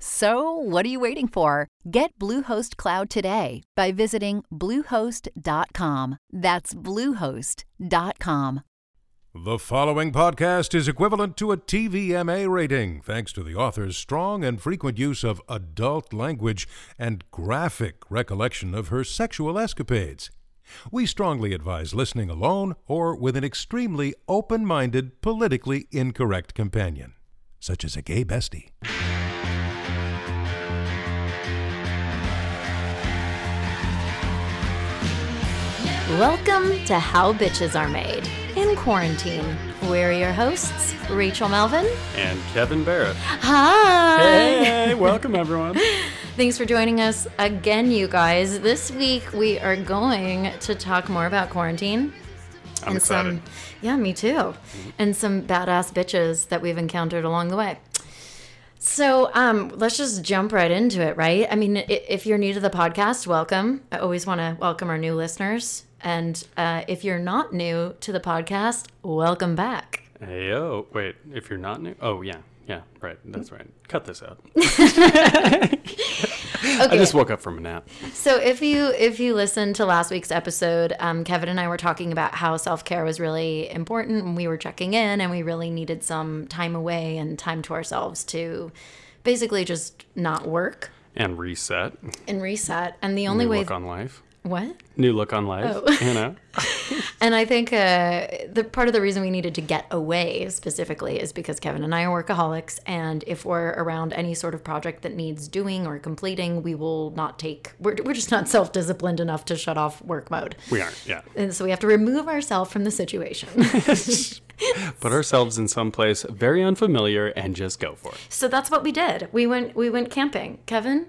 So, what are you waiting for? Get Bluehost Cloud today by visiting Bluehost.com. That's Bluehost.com. The following podcast is equivalent to a TVMA rating thanks to the author's strong and frequent use of adult language and graphic recollection of her sexual escapades. We strongly advise listening alone or with an extremely open minded, politically incorrect companion, such as a gay bestie. Welcome to How Bitches Are Made in Quarantine. We're your hosts, Rachel Melvin. and Kevin Barrett. Hi. Hey, welcome everyone. Thanks for joining us again, you guys. This week we are going to talk more about quarantine. I'm excited. some, yeah, me too. And some badass bitches that we've encountered along the way. So um, let's just jump right into it, right? I mean, if you're new to the podcast, welcome. I always want to welcome our new listeners. And uh, if you're not new to the podcast, welcome back. Hey, oh, wait, if you're not new, oh yeah, yeah, right, that's right. Cut this out. Okay. I just woke up from a nap. So if you if you listened to last week's episode, um, Kevin and I were talking about how self care was really important, and we were checking in, and we really needed some time away and time to ourselves to basically just not work And reset. and reset. And the only way look on life. What? New look on life. Oh. You know. And I think uh, the part of the reason we needed to get away specifically is because Kevin and I are workaholics, and if we're around any sort of project that needs doing or completing, we will not take. We're, we're just not self disciplined enough to shut off work mode. We aren't. Yeah. And so we have to remove ourselves from the situation. Put ourselves in some place very unfamiliar and just go for it. so that's what we did. We went we went camping. Kevin?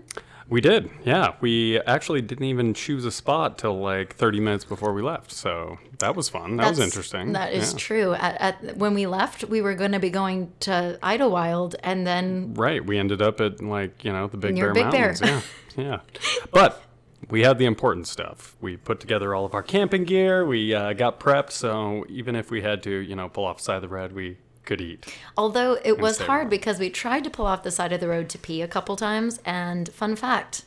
We did. Yeah. We actually didn't even choose a spot till like 30 minutes before we left. So that was fun. That was interesting. That is Yeah. true. At, at when we left, we were going to be going to Idyllwild and then Right. We ended up at like, you know, the Big Bear Big Bear. Mountains. Yeah. Yeah. But we had the important stuff. We put together all of our camping gear. We uh, got prepped. So even if we had to, you know, pull off the side of the road, we could eat. although it was hard warm. because we tried to pull off the side of the road to pee a couple times and fun fact,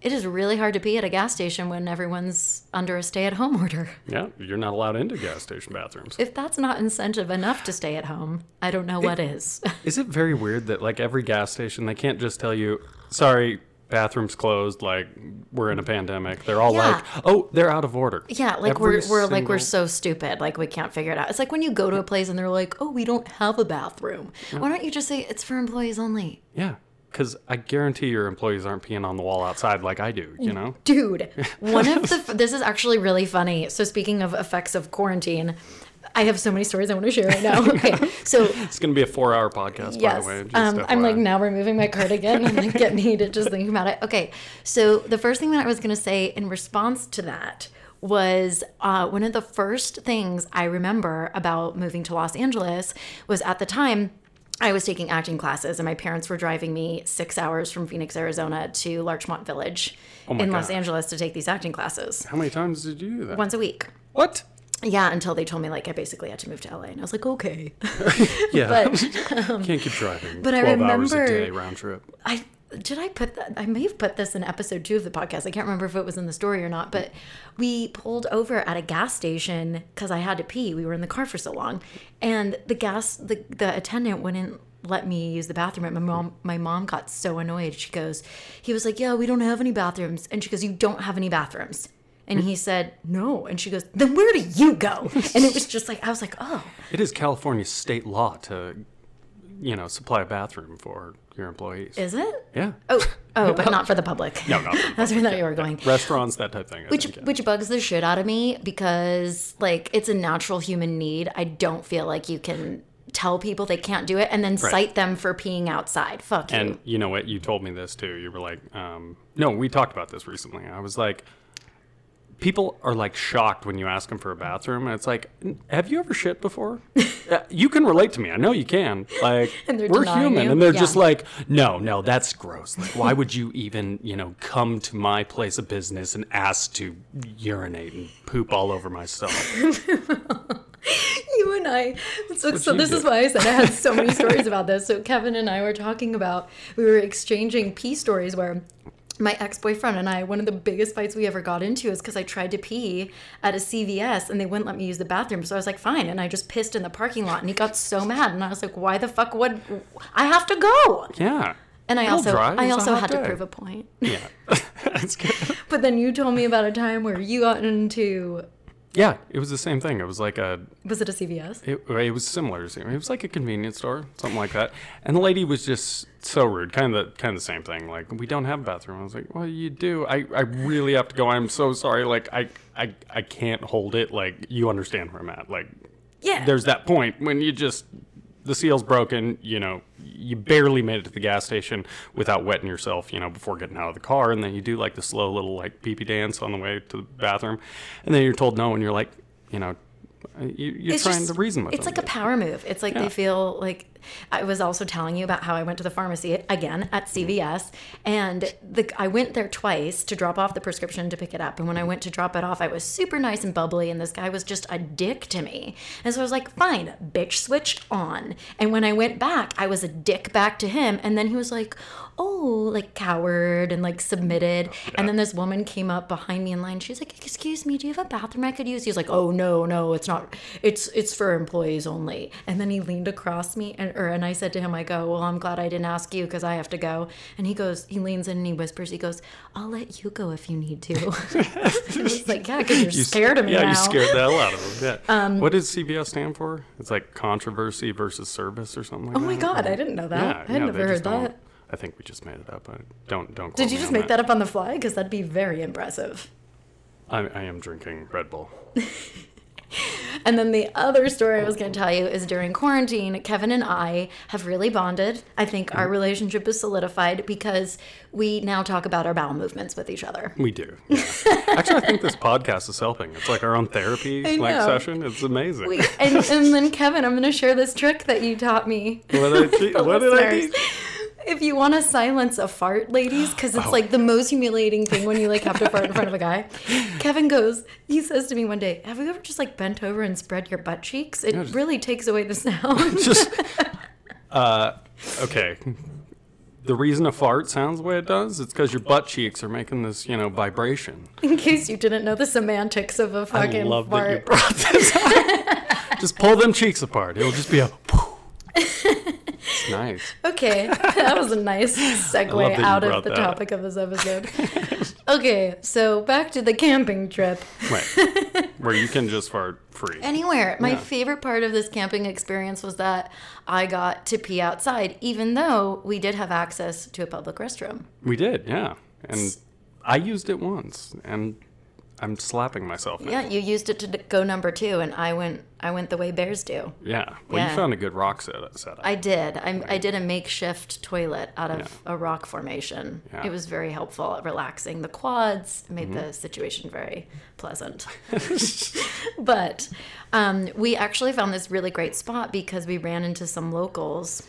it is really hard to pee at a gas station when everyone's under a stay-at-home order. Yeah. You're not allowed into gas station bathrooms. If that's not incentive enough to stay at home, I don't know what is. Is it very weird that like every gas station, they can't just tell you, sorry, bathrooms closed, like we're in a pandemic. They're all Yeah. like, oh, they're out of order. Yeah, like Every we're we're like we're so stupid, like we can't figure it out. It's like when you go to a place and they're like, "Oh, we don't have a bathroom." Why don't you just say it's for employees only? Yeah. Because I guarantee your employees aren't peeing on the wall outside like I do, you know? Dude, one of the this is actually really funny. So speaking of effects of quarantine, I have so many stories I want to share right now. Okay, so It's going to be a four hour podcast, by yes, the way. um, I'm like now removing my cardigan. I'm like getting heated just thinking about it. Okay, so the first thing that I was going to say in response to that was uh, one of the first things I remember about moving to Los Angeles was at the time. I was taking acting classes, and my parents were driving me six hours from Phoenix, Arizona to Larchmont Village Oh in Los. Angeles to take these acting classes How many times did you do that? once a week. What? Yeah, until they told me like I basically had to move to LA, and I was like, okay. Yeah. But um, Can't keep driving but I 12 hours a day round trip. I did I put that? I may have put this in episode two of the podcast. I can't remember if it was in the story or not. But we pulled over at a gas station because I had to pee. We were in the car for so long, and the gas the the attendant wouldn't let me use the bathroom. And my mom my mom got so annoyed. She goes, he was like, "Yeah, we don't have any bathrooms," and she goes, "You don't have any bathrooms." And he said, no. And she goes, then where do you go? And it was just like, I was like, oh. It is California state law to, you know, supply a bathroom for your employees. Is it? yeah. Oh, oh, but not for the public. No, not for That's where I thought you were going. Restaurants, that type of thing. I Which think, yeah. which bugs the shit out of me because like it's a natural human need. I don't feel like you can tell people they can't do it and then cite them for peeing outside. Fuck you. And you know what? You told me this too. You were like, um, no, we talked about this recently. I was like, people are like shocked when you ask them for a bathroom, and it's like, have you ever shit before? Uh, you can relate to me. I know you can. Like, we're human, you? and they're Yeah. just like, no, no, that's gross. Like, why would you even, you know, come to my place of business and ask to urinate and poop all over myself? you and I. So, so this is why I said I had so many stories about this. So Kevin and I were talking about we were exchanging pee stories where my ex-boyfriend and I one of the biggest fights we ever got into is because I tried to pee at a CVS and they wouldn't let me use the bathroom. So I was like, fine, and I just pissed in the parking lot and he got so mad and I was like, why the fuck would I have to go? Yeah. And I It'll also dry. I also had to prove a point. Yeah. That's good. But then you told me about a time where you got into Yeah, it was the same thing. It was like a was it a CVS? It, uh, it was similar. to It was like a convenience store, something like that. And the lady was just so rude. Kind of, the, kind of the same thing. Like, we don't have a bathroom. I was like, well, you do. I, I really have to go. I'm so sorry. Like, I, I, I can't hold it. Like, you understand where I'm at. Like, Yeah. there's that point when you just the seal's broken. You know, you barely made it to the gas station without wetting yourself. You know, before getting out of the car, and then you do like the slow little like pee pee dance on the way to the bathroom, and then you're told no, and you're like, you know. Uh, you, you're It's trying just- to reason with It's them. like a power move. It's like Yeah. they feel like I was also telling you about how I went to the pharmacy again at mm-hmm. CVS, and the I went there twice to drop off the prescription to pick it up. And when I went to drop it off, I was super nice and bubbly, and this guy was just a dick to me. And so I was like, "Fine, bitch, switch on." And when I went back, I was a dick back to him, and then he was like, "Oh, like coward," and like submitted. Oh, and then this woman came up behind me in line. She's like, "Excuse me, do you have a bathroom I could use?" He was like, "Oh no, no, it's not. It's it's for employees only." And then he leaned across me, and or and I said to him, "I go, well, I'm glad I didn't ask you because I have to go." And he goes, he leans in and he whispers, he goes, "I'll let you go if you need to." Was like, "Yeah, because you're You scared of me yeah, now." you scared the hell out of them. Yeah. Um, what does CVS stand for? It's like controversy versus service or something like oh that. Oh that. my god, I didn't know that. Yeah, I had yeah, never heard that. I think we just made it up. But don't don't. Did you just make that up on the fly? Because that'd be very impressive. I, I am drinking Red Bull. And then the other story I was going to tell you is during quarantine, Kevin and I have really bonded. I think Mm-hmm. our relationship is solidified because we now talk about our bowel movements with each other. We do. Yeah. Actually, I think this podcast is helping. It's like our own therapy I like know. session. It's amazing. We, and, and then Kevin, I'm going to share this trick that you taught me. what did I, te- the what did I listeners. If you want to silence a fart, ladies, because it's like the most humiliating thing when you like have to fart in front of a guy. Kevin goes, he says to me one day, "Have you ever just like bent over and spread your butt cheeks? It just- really takes away the sound." Just uh, okay. The reason a fart sounds the way it does, it's because your butt cheeks are making this, you know, vibration. in case you didn't know the semantics of a fucking I love that you fart. brought this up. just pull them cheeks apart. It'll just be a. it's nice. Okay, that was a nice segue out of the that. topic of this episode. okay, so back to the camping trip. Right. Where you can just fart free. Anywhere. My Yeah. favorite part of this camping experience was that I got to pee outside, even though we did have access to a public restroom. We did, yeah. And I used it once, and I'm slapping myself. now. Yeah, you used it to go number two, and I went. I went the way bears do. Yeah. Well, Yeah. you found a good rock set setup. I did. I, I did a makeshift toilet out of Yeah. a rock formation. Yeah. Mm-hmm. It was very helpful at relaxing the quads. Made the situation very pleasant. but um, we actually found this really great spot because we ran into some locals.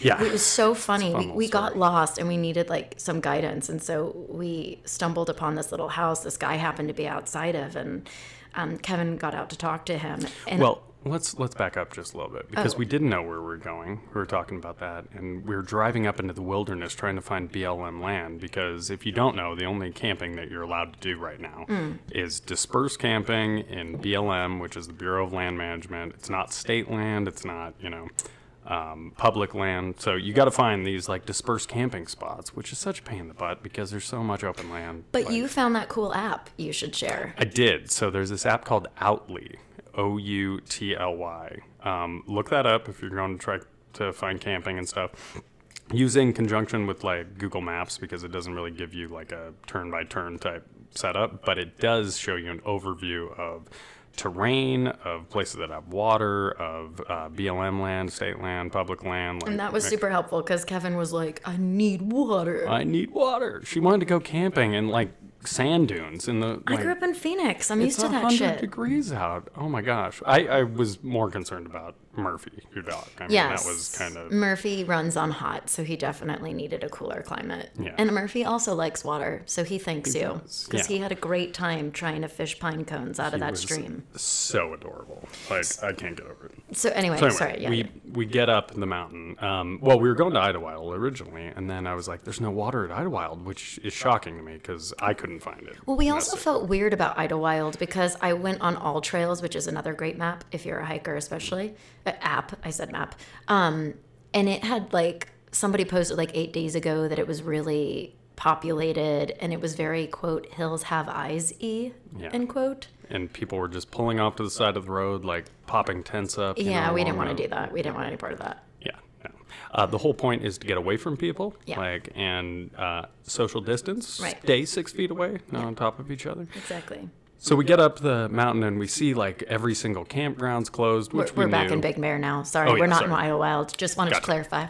Yeah. It was so funny. We, we got lost and we needed like some guidance. And so we stumbled upon this little house this guy happened to be outside of. And um, Kevin got out to talk to him. And Well, let's let's back up just a little bit because Oh. we didn't know where we were going. We were talking about that, and we were driving up into the wilderness trying to find BLM land. Because if you don't know, the only camping that you're allowed to do right now Hmm. is dispersed camping in BLM, which is the Bureau of Land Management. It's not state land. It's not you know. Um, public land, so you got to find these like dispersed camping spots, which is such a pain in the butt because there's so much open land. but like- you found that cool app you should share. I did. So there's this app called Outly, O U T L Y. Um, look that up if you're going to try to find camping and stuff. use in conjunction with like Google Maps because it doesn't really give you like a turn by turn type setup, but it does show you an overview of terrain, of places that have water, of uh, BLM land, state land, public land. Like, And that was super helpful because Kevin was like, I need water. I need water. She wanted to go camping and like sand dunes in the. I grew up in Phoenix. I'm used to that 100 shit. degrees out. Oh my gosh. I, I was more concerned about Murphy, your dog. I mean, Yes. that was kind of. Murphy runs on hot, so he definitely needed a cooler climate. Yeah. And Murphy also likes water, so he thanks you because yeah. he had a great time trying to fish pine cones out of that stream. So adorable. Like, I can't get over it. So anyway, So anyway, sorry. Yeah. we we get up in the mountain. Um, well, we were going to Idyllwild originally, and then I was like, "There's no water at Idyllwild," which is shocking to me because I couldn't find it. Well, we And also felt weird about Idyllwild because I went on All Trails, which is another great map if you're a hiker, especially uh, app. I said map, um, and it had like somebody posted like eight days ago that it was really populated and it was very quote hills have eyes e Yeah. end quote. and people were just pulling off to the side of the road, like popping tents up. Yeah, know, we didn't want to do that. We didn't want any part of that. Yeah, no. Uh, the whole point is to get away from people, Yeah. like and uh, social distance. Right. Stay six feet away, not on top of each other. Exactly. So we get up the mountain and we see like every single campground's closed, We're, which we we're back in Big Bear now. Sorry, Oh, yeah, we're not sorry. in Idyllwild. Just wanted Gotcha. to clarify.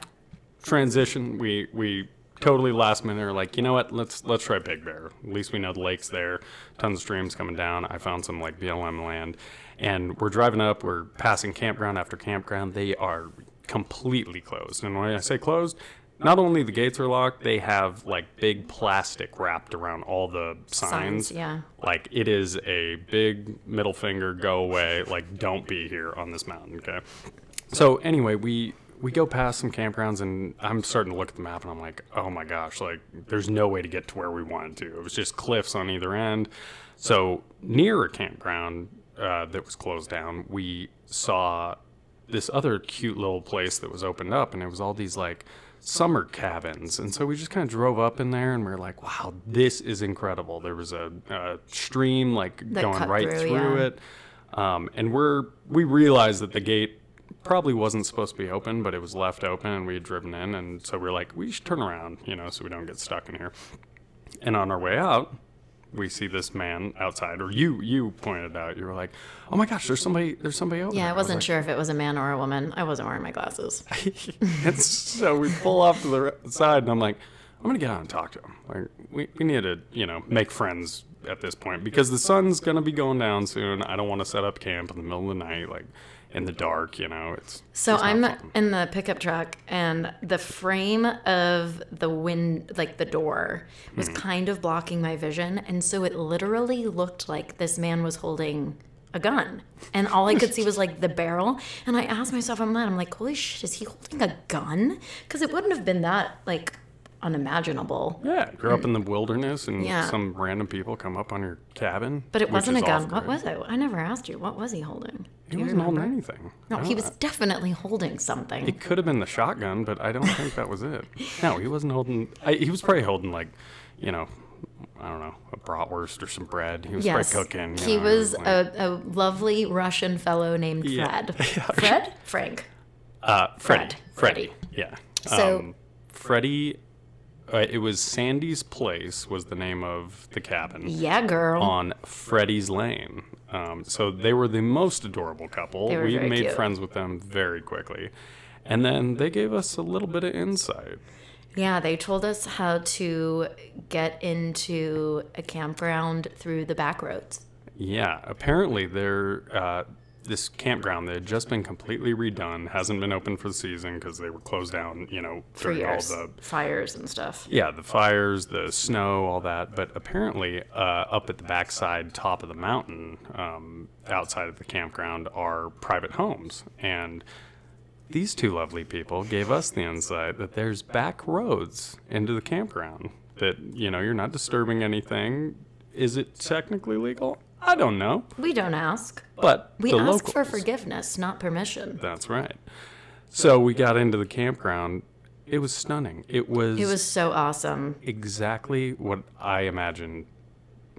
transition we we totally last minute are like you know what let's let's try big bear at least we know the lake's there tons of streams coming down i found some like blm land and we're driving up we're passing campground after campground they are completely closed. And when i say closed not only the gates are locked they have like big plastic wrapped around all the signs, Signs, yeah. like it is a big middle finger go away like don't be here on this mountain okay? So anyway we we go past some campgrounds and i'm starting to look at the map and i'm like oh my gosh like there's no way to get to where we wanted to. It was just cliffs on either end. So near a campground uh, that was closed down we saw this other cute little place that was opened up and it was all these like summer cabins. And so we just kind of drove up in there and we are like wow this is incredible. There was a, a stream like That going right through, through, yeah. it. Um, and we're we realized that the gate probably wasn't supposed to be open but it was left open and we had driven in and so we are like we should turn around you know so we don't get stuck in here. And on our way out we see this man outside or you you pointed out you were like oh my gosh there's somebody there's somebody over Yeah, there I wasn't was sure if it was a man or a woman. I wasn't wearing my glasses. and so we pull off to the side and i'm like i'm gonna get out and talk to him like we, we need to you know make friends at this point because the sun's gonna be going down soon i don't want to set up camp in the middle of the night like in the dark you know it's So I'm fun. in the pickup truck, and the frame of the wind, like the door, was Mm-hmm. kind of blocking my vision. And so it literally looked like this man was holding a gun. And all I could see was like the barrel. And I asked myself, I'm not, I'm like, holy shit, is he holding a gun? Because it wouldn't have been that like unimaginable. Yeah, grew up in the wilderness and Yeah. some random people come up on your cabin. But it which wasn't a is gun. off What was it? I never asked you. What was he holding? He Do you wasn't holding remember? anything. No, I he don't- was definitely holding something. It could have been the shotgun, but I don't think that was it. No, he wasn't holding. I, he was probably holding like, you know, I don't know, a bratwurst or some bread. He was Yes, probably cooking. you he know, was like- a, a lovely Russian fellow named Yeah. Fred. Fred? Frank. Uh, Freddie. Fred. Freddie. Yeah. So- um, Freddie. Uh, it was Sandy's Place was the name of the cabin. Yeah, girl. on Freddie's Lane. Um, so they were the most adorable couple. They were we very made cute. friends with them very quickly. And then they gave us a little bit of insight. Yeah, they told us how to get into a campground through the back roads. Yeah, apparently they're uh, this campground that had just been completely redone, hasn't been open for the season because they were closed down, you know, during all years. the Fires and stuff. Yeah, the fires, the snow, all that. But apparently, uh, up at the backside, top of the mountain, um, outside of the campground, are private homes. And these two lovely people gave us the insight that there's back roads into the campground. That, you know, you're not disturbing anything. Is it technically legal? I don't know. We don't ask. But We ask for forgiveness, not permission. That's right. So we got into the campground. It was stunning. It was It was so awesome. exactly what I imagined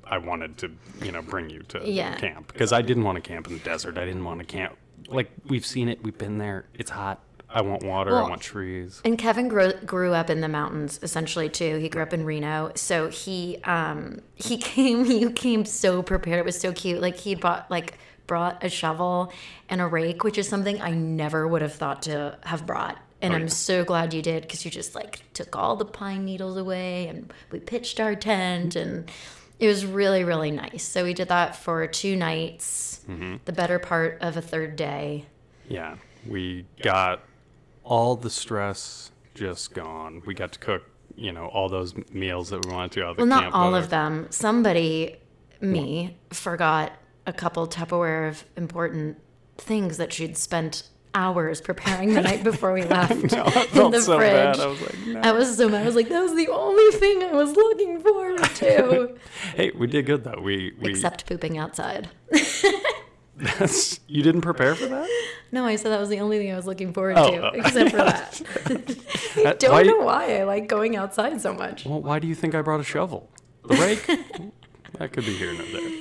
I wanted to, you know, bring you to Yeah. camp because I didn't want to camp in the desert. I didn't want to camp like we've seen it. We've been there. It's hot. I want water. I want trees. And Kevin grew, grew up in the mountains essentially too. He grew up in Reno, so he um he came he came so prepared. It was so cute. Like he bought like brought a shovel and a rake, which is something I never would have thought to have brought. And Oh, I'm yeah. so glad you did because you just like took all the pine needles away and we pitched our tent and it was really really nice. So we did that for two nights, Mm-hmm. the better part of a third day. Yeah, we got all the stress just gone. We got to cook, you know, all those meals that we wanted to out of the Well, not camp. all but- of them. Somebody, me, forgot a couple Tupperware of important things that she'd spent hours preparing the night before we left No, in the so fridge. bad. I was like, no. I was so mad. I was like, that was the only thing I was looking forward to. Hey, we did good though. We we Except pooping outside. you didn't prepare for that. No, I said that was the only thing I was looking forward Oh, to, oh. except for that. Uh, Don't why, know why I like going outside so much. Well, why do you think I brought a shovel? The rake? that could be here, no there.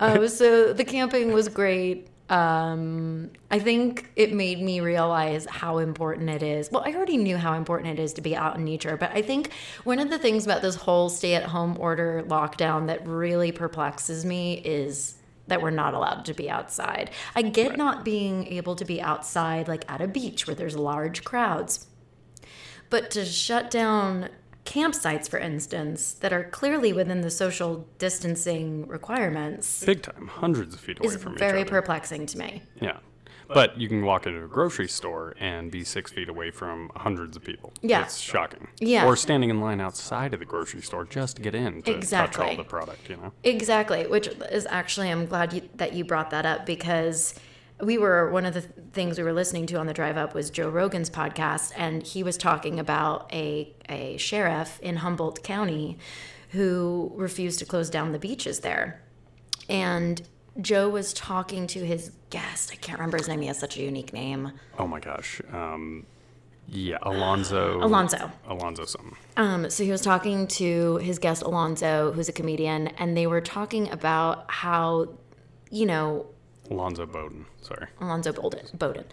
uh, so the camping was great. Um, I think it made me realize how important it is. Well, I already knew how important it is to be out in nature, but I think one of the things about this whole stay at home order lockdown that really perplexes me is that we're not allowed to be outside. I get not being able to be outside like at a beach where there's large crowds. But to shut down campsites, for instance, that are clearly within the social distancing requirements Big time, hundreds of feet away from very each other. perplexing to me. yeah, but you can walk into a grocery store and be six feet away from hundreds of people. Yeah. it's shocking. Yeah. or standing in line outside of the grocery store just to get in to touch all the product. You know. Exactly, which is actually I'm glad you, that you brought that up because we were one of the things we were listening to on the drive up was Joe Rogan's podcast, and he was talking about a a sheriff in Humboldt County who refused to close down the beaches there, and Joe was talking to his guest. I can't remember his name. He has such a unique name. Oh my gosh. Um, yeah, Alonzo. Alonzo. Alonzo something. Um, so he was talking to his guest Alonzo, who's a comedian, and they were talking about how, you know, Alonzo Bodden. Sorry. Alonzo Bodden. Bodden.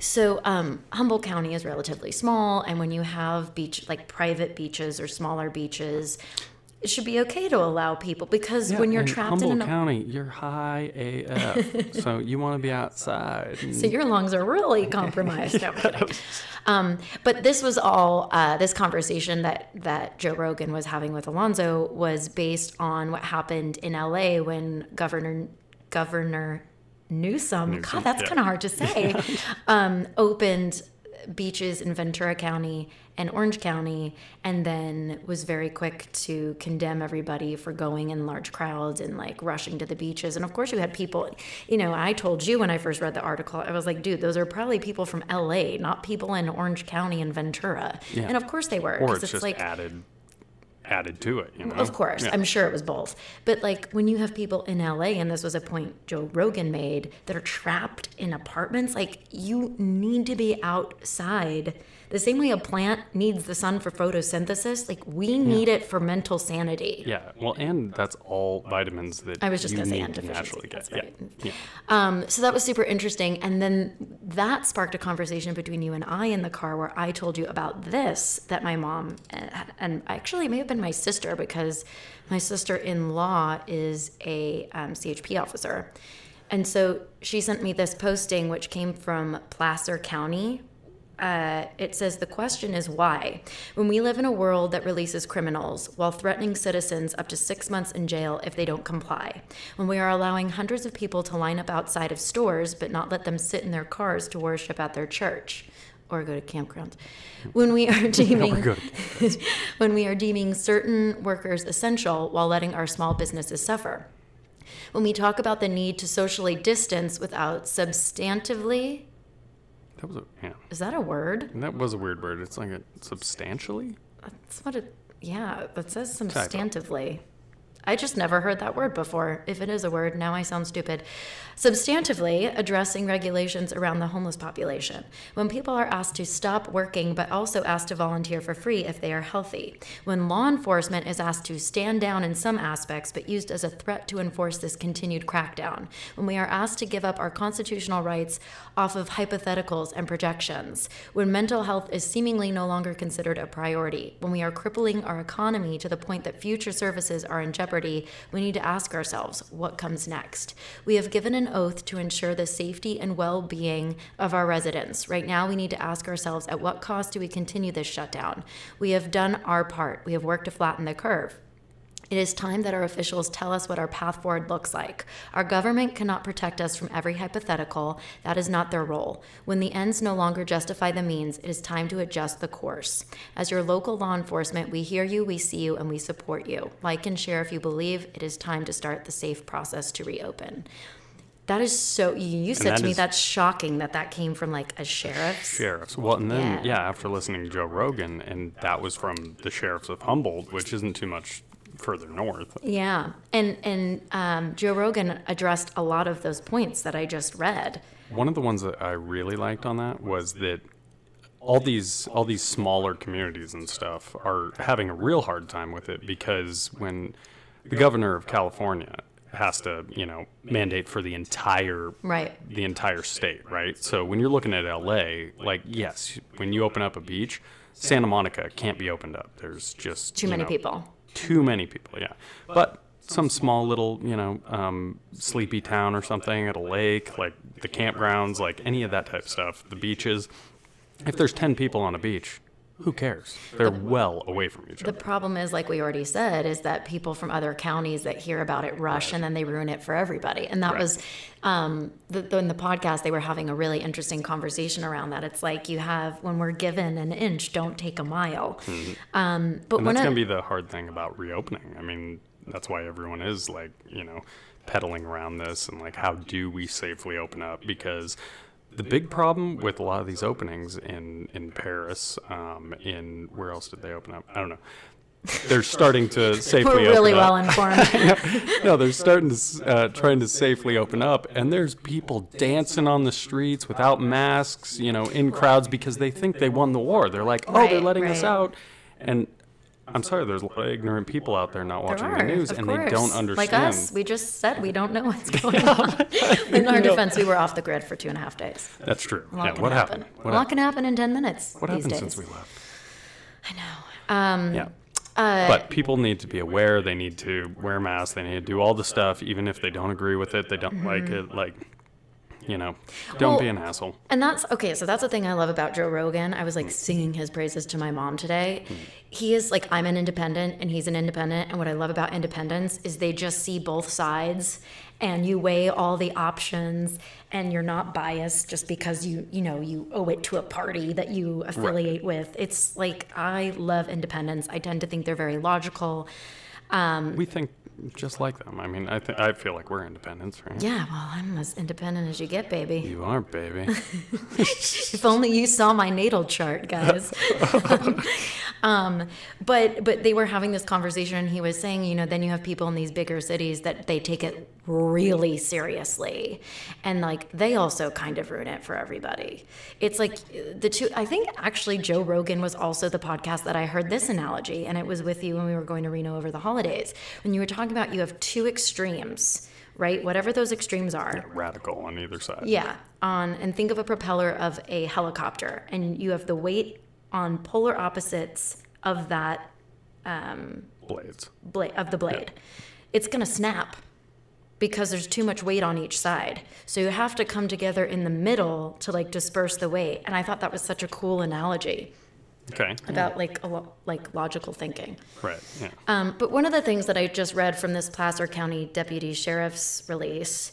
So um, Humboldt County is relatively small, and when you have beach like private beaches or smaller beaches, it should be okay to allow people because when you're in trapped Humboldt in an County, you're high AF, so you want to be outside. and- so your lungs are really compromised. No, I'm. Um, but this was all uh, this conversation that that Joe Rogan was having with Alonzo was based on what happened in LA when Governor Governor Newsom, Newsom, God, that's yeah. kind of hard to say, um, opened beaches in Ventura County and Orange County, and then was very quick to condemn everybody for going in large crowds and like rushing to the beaches. And of course, you had people, you know, I told you when I first read the article, I was like, dude, those are probably people from LA, not people in Orange County and Ventura. Yeah. And of course they were. or 'cause it's, just like, added added to it. You know? of course, Yeah. I'm sure it was both. But like when you have people in LA, and this was a point Joe Rogan made, that are trapped in apartments, like you need to be outside. The same way a plant needs the sun for photosynthesis, like we need it for mental sanity. Yeah, well, and that's all vitamins that I was just gonna say need and to naturally get. that's Yeah. yeah, Um, so that was super interesting. And then that sparked a conversation between you and I in the car where I told you about this that my mom, uh, and actually it may have been my sister because my sister in law is a um, CHP officer. And so she sent me this posting, which came from Placer County, uh, it says the question is why. When we live in a world that releases criminals while threatening citizens up to six months in jail if they don't comply, when we are allowing hundreds of people to line up outside of stores but not let them sit in their cars to worship at their church or go to campgrounds, when we are deeming when we are deeming certain workers essential while letting our small businesses suffer. When we talk about the need to socially distance without substantively, that was a yeah, is that a word? that was a weird word. It's like a substantially. That's what it. Yeah, that says substantively. I just never heard that word before. If it is a word, now I sound stupid. Substantively, addressing regulations around the homeless population. When people are asked to stop working, but also asked to volunteer for free if they are healthy. When law enforcement is asked to stand down in some aspects, but used as a threat to enforce this continued crackdown. When we are asked to give up our constitutional rights off of hypotheticals and projections. When mental health is seemingly no longer considered a priority. When we are crippling our economy to the point that future services are in jeopardy, we need to ask ourselves what comes next. We have given an oath to ensure the safety and well being of our residents. Right now, we need to ask ourselves at what cost do we continue this shutdown? We have done our part, we have worked to flatten the curve. It is time that our officials tell us what our path forward looks like. Our government cannot protect us from every hypothetical. That is not their role. When the ends no longer justify the means, it is time to adjust the course. As your local law enforcement, we hear you, we see you, and we support you. Like and share if you believe it is time to start the safe process to reopen. That is so. You said to me is- that's shocking that that came from like a sheriff's. sheriffs. Well, and then Yeah. yeah. after listening to Joe Rogan, and that was from the sheriffs of Humboldt, which isn't too much further north. Yeah, and and um, Joe Rogan addressed a lot of those points that I just read. One of the ones that I really liked on that was that all these all these smaller communities and stuff are having a real hard time with it because when the governor of California has to, you know, mandate for the entire Right. the entire state, right? So when you're looking at LA, like yes, when you open up a beach, Santa Monica can't be opened up. There's just Too many know, people. Too many people, yeah. But some small little, you know, um, sleepy town or something at a lake, like the campgrounds, like any of that type of stuff, the beaches. If there's 10 people on a beach, who cares? They're well away from each other. The problem is, like we already said, is that people from other counties that hear about it rush and then they ruin it for everybody. And that Right. was, um, the, the, in the podcast, they were having a really interesting conversation around that. It's like you have, when we're given an inch, don't take a mile. Um, but And when that's going to be the hard thing about reopening. I mean, that's why everyone is like, you know, pedaling around this and like, how do we safely open up? Because the big problem with a lot of these openings in in Paris, um, in where else did they open up? I don't know. They're starting to safely we're really open well up. informed. No, they're starting to uh, trying to safely open up, and there's people dancing on the streets without masks, you know, in crowds because they think they won the war. They're like, oh, they're Right, letting us out, and I'm sorry, there's a lot of ignorant people out there not watching There the news, of and they don't understand. Like us, we just said we don't know what's going on. In our defense, we were off the grid for two and a half days. That's true. Yeah, what happen. happened? a What, lot hap- can happen in 10 minutes. what these happened days. since we left? I know. Um, Yeah. but people need to be aware. They need to wear masks. They need to do all the stuff, even if they don't agree with it. They don't like it. Like, you know, don't Well, be an asshole. And that's okay. So that's the thing I love about Joe Rogan. I was like mm. singing his praises to my mom today. Mm. He is like, I'm an independent and he's an independent. And what I love about independence is they just see both sides and you weigh all the options and you're not biased just because you, you know, you owe it to a party that you affiliate with. It's like, I love independence I tend to think they're very logical. Um, we think just like them. I mean, I th- I feel like we're independents, right? Yeah, well, I'm as independent as you get, baby. You are, baby. If only you saw my natal chart, guys. um, but but they were having this conversation, and he was saying, you know, then you have people in these bigger cities that they take it really seriously, and like they also kind of ruin it for everybody. It's like the two. I think actually Joe Rogan was also the podcast that I heard this analogy, and it was with you when we were going to Reno over the holidays when you were talking about you have two extremes. Right, whatever those extremes are, Radical on either side. yeah, on and think of a propeller of a helicopter, and you have the weight on polar opposites of that um, Blades. blade of the blade. It's gonna snap because there's too much weight on each side. So you have to come together in the middle to like disperse the weight. And I thought that was such a cool analogy Okay. about like a lo- like logical thinking. Right. Yeah. Um, but one of the things that I just read from this Placer County Deputy Sheriff's release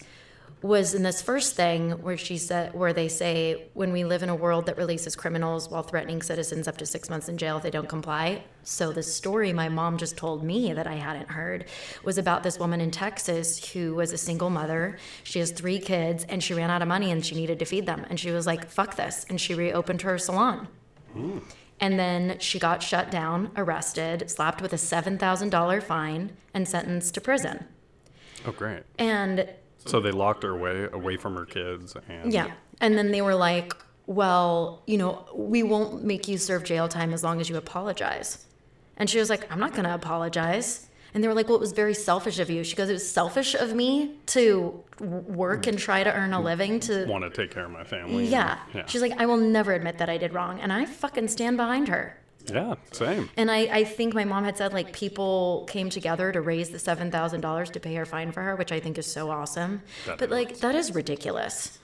was in this first thing where she said, where they say, when we live in a world that releases criminals while threatening citizens up to six months in jail if they don't comply. So the story my mom just told me that I hadn't heard was about this woman in Texas who was a single mother. She has three kids and she ran out of money and she needed to feed them. And she was like, fuck this. And she reopened her salon And then she got shut down, arrested, slapped with a $7,000 fine, and sentenced to prison. Oh, great. And So they locked her away, away from her kids. And yeah. And then they were like, well, you know, we won't make you serve jail time as long as you apologize. And she was like, I'm not going to apologize. And they were like, well, it was very selfish of you. She goes, it was selfish of me to work and try to earn a living to. Mm, want to take care of my family. and- Yeah. Yeah. She's like, I will never admit that I did wrong. And I fucking stand behind her. yeah. Same. And I, I think my mom had said like people came together to raise the seven thousand dollars to pay her fine for her, which I think is so awesome. That but is like that is ridiculous.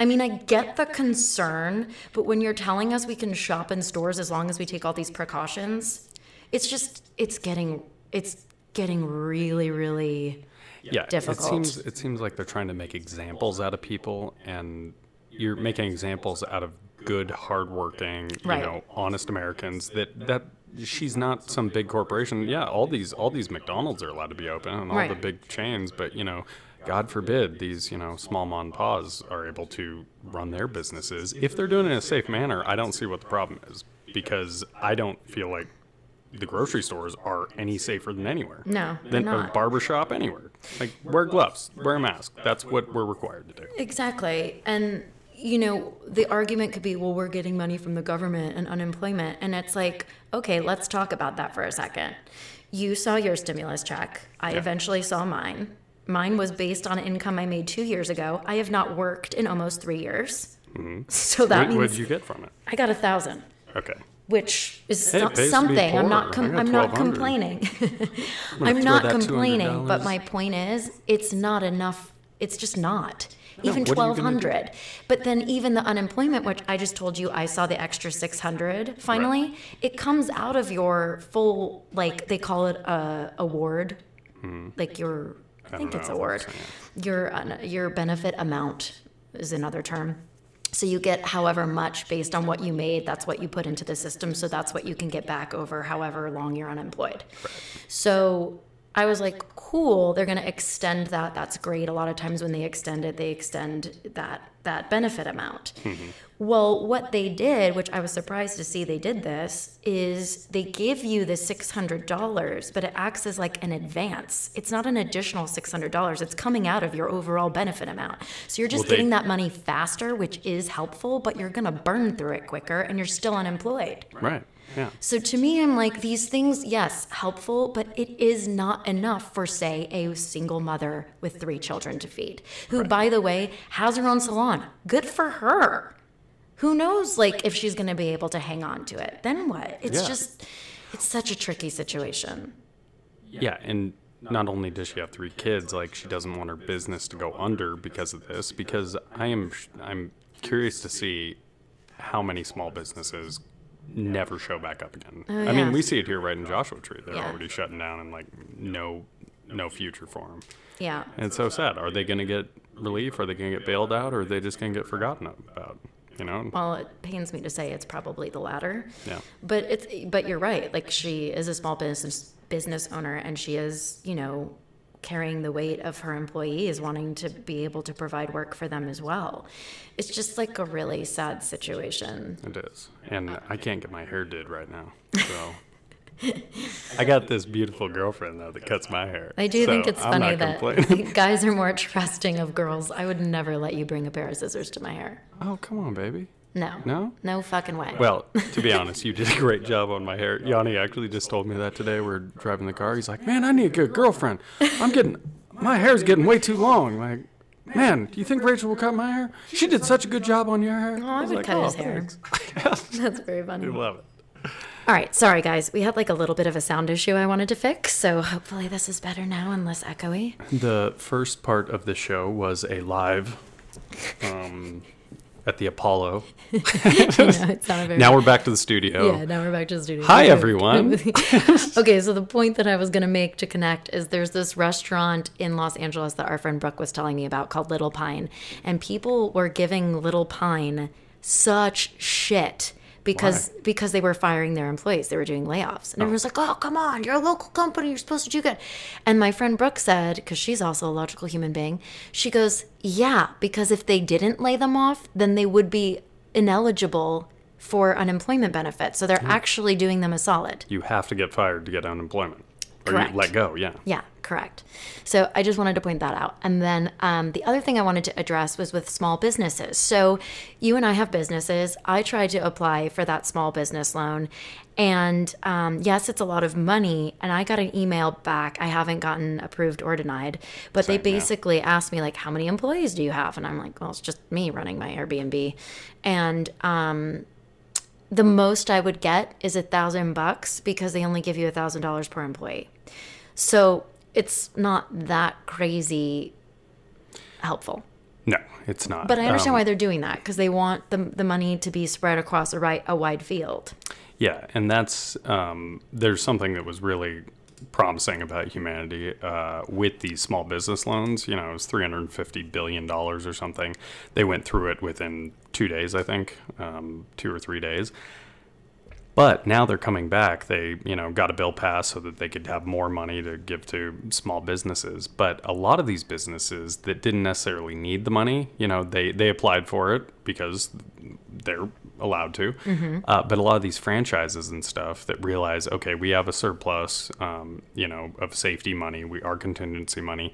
I mean, I get the concern, but when you're telling us we can shop in stores as long as we take all these precautions, it's just it's getting it's getting really really yeah, difficult. It seems it seems like they're trying to make examples out of people, and you're making examples out of good, hardworking, you Right. know, honest Americans. That that she's not some big corporation. Yeah, all these all these McDonald's are allowed to be open, and all the big chains, but you know. God forbid these, you know, small mom and pa's are able to run their businesses. If they're doing it in a safe manner, I don't see what the problem is because I don't feel like the grocery stores are any safer than anywhere No, than a not. barber shop anywhere. Like wear gloves, wear a mask. That's what we're required to do. Exactly. And, you know, the argument could be, well, we're getting money from the government and unemployment. And it's like, okay, let's talk about that for a second. You saw your stimulus check. I eventually saw mine. Mine was based on income I made two years ago. I have not worked in almost three years. Mm-hmm. So that What means what did you get from it? I got a thousand, Okay. Which is Hey, it pays to be something. I'm not. poor. I Com- got I'm not 1200. complaining. I'm throw not that complaining, but $200. my point is, it's not enough. It's just not. Even what are you gonna do? hundred, but then even the unemployment, which I just told you, I saw the extra six hundred. Finally, it comes out of your full, like they call it a award, like your. I, think Hmm. don't it's know a word. Your uh, your benefit amount is another term. So you get however much based on what you made. That's what you put into the system. So that's what you can get back over however long you're unemployed. So I was like, cool, they're going to extend that. That's great. A lot of times when they extend it, they extend that that benefit amount. Mm-hmm. Well, what they did, which I was surprised to see they did this, is they give you the $600, but it acts as like an advance. It's not an additional $600. It's coming out of your overall benefit amount. So you're just Well, they- getting that money faster, which is helpful, but you're going to burn through it quicker and you're still unemployed. Right. Yeah. So to me, I'm like, these things, yes, helpful, but it is not enough for, say, a single mother with three children to feed, who, by the way, has her own salon. Good for her. Who knows, like, if she's going to be able to hang on to it? Then what? It's Yeah. just, it's such a tricky situation. Yeah, and not only does she have three kids, like she doesn't want her business to go under because of this. Because I am, I'm curious to see how many small businesses never show back up again. Oh, I Oh, yeah. mean, we see it here right in Joshua Tree. They're Yeah. already shutting down and like no, no future for them. Yeah. And it's so sad. Are they going to get relief? Are they going to get bailed out? Or are they just going to get forgotten about? You know? Well, it pains me to say it's probably the latter. Yeah. But it's but you're right. Like she is a small business business owner and she is, you know, carrying the weight of her employees wanting to be able to provide work for them as well. It's just like a really sad situation. It is. And uh, I can't get my hair did right now. So I got this beautiful girlfriend though that cuts my hair. I do So think it's funny that guys are more trusting of girls. I would never let you bring a pair of scissors to my hair. oh, come on, baby. No. No? No fucking way. Well, to be honest, you did a great job on my hair. Yanni actually just told me that today. We're driving the car. He's like, "Man, I need a good girlfriend. I'm getting my hair's getting way too long." Like, man, do you think Rachel will cut my hair? She did such a good job on your hair. Oh, I was would like, cut "Oh, his hair." That's very funny. I love it. All right, sorry guys. We had like a little bit of a sound issue I wanted to fix, so hopefully this is better now and less echoey. The first part of the show was a live um, at the Apollo. I know, it sounded very Now we're back to the studio. Yeah, now we're back to the studio. Hi, everyone. okay, so the point that I was going to make to connect is there's this restaurant in Los Angeles that our friend Brooke was telling me about called Little Pine, and people were giving Little Pine such shit because Why? because they were firing their employees. They were doing layoffs. And everyone's like, "Oh, come on, you're a local company. You're supposed to do good." And my friend Brooke said, because she's also a logical human being, she goes, "Yeah, because if they didn't lay them off, then they would be ineligible for unemployment benefits. So they're Mm. actually doing them a solid. You have to get fired to get unemployment. Or Correct. you let go, yeah. Yeah, correct. So I just wanted to point that out. And then um, the other thing I wanted to address was with small businesses. So you and I have businesses. I tried to apply for that small business loan. And um, yes, it's a lot of money. And I got an email back. I haven't gotten approved or denied, but they Same, basically asked me, like, how many employees do you have? And I'm like, well, it's just me running my Airbnb. And um, the most I would get is a thousand bucks because they only give you a thousand dollars per employee. So it's not that crazy helpful. No, it's not. But I understand Um, why they're doing that because they want the, the money to be spread across a, right, a wide field. Yeah, and that's um, there's something that was really promising about humanity uh, with these small business loans. You know, it was 350 billion dollars or something. They went through it within two days, I think, um, two or three days. But now they're coming back. They, you know, got a bill passed so that they could have more money to give to small businesses. But a lot of these businesses that didn't necessarily need the money, you know, they they applied for it because they're allowed to. Uh, but a lot of these franchises and stuff that realize, okay, we have a surplus, um, you know, of safety money, we our contingency money.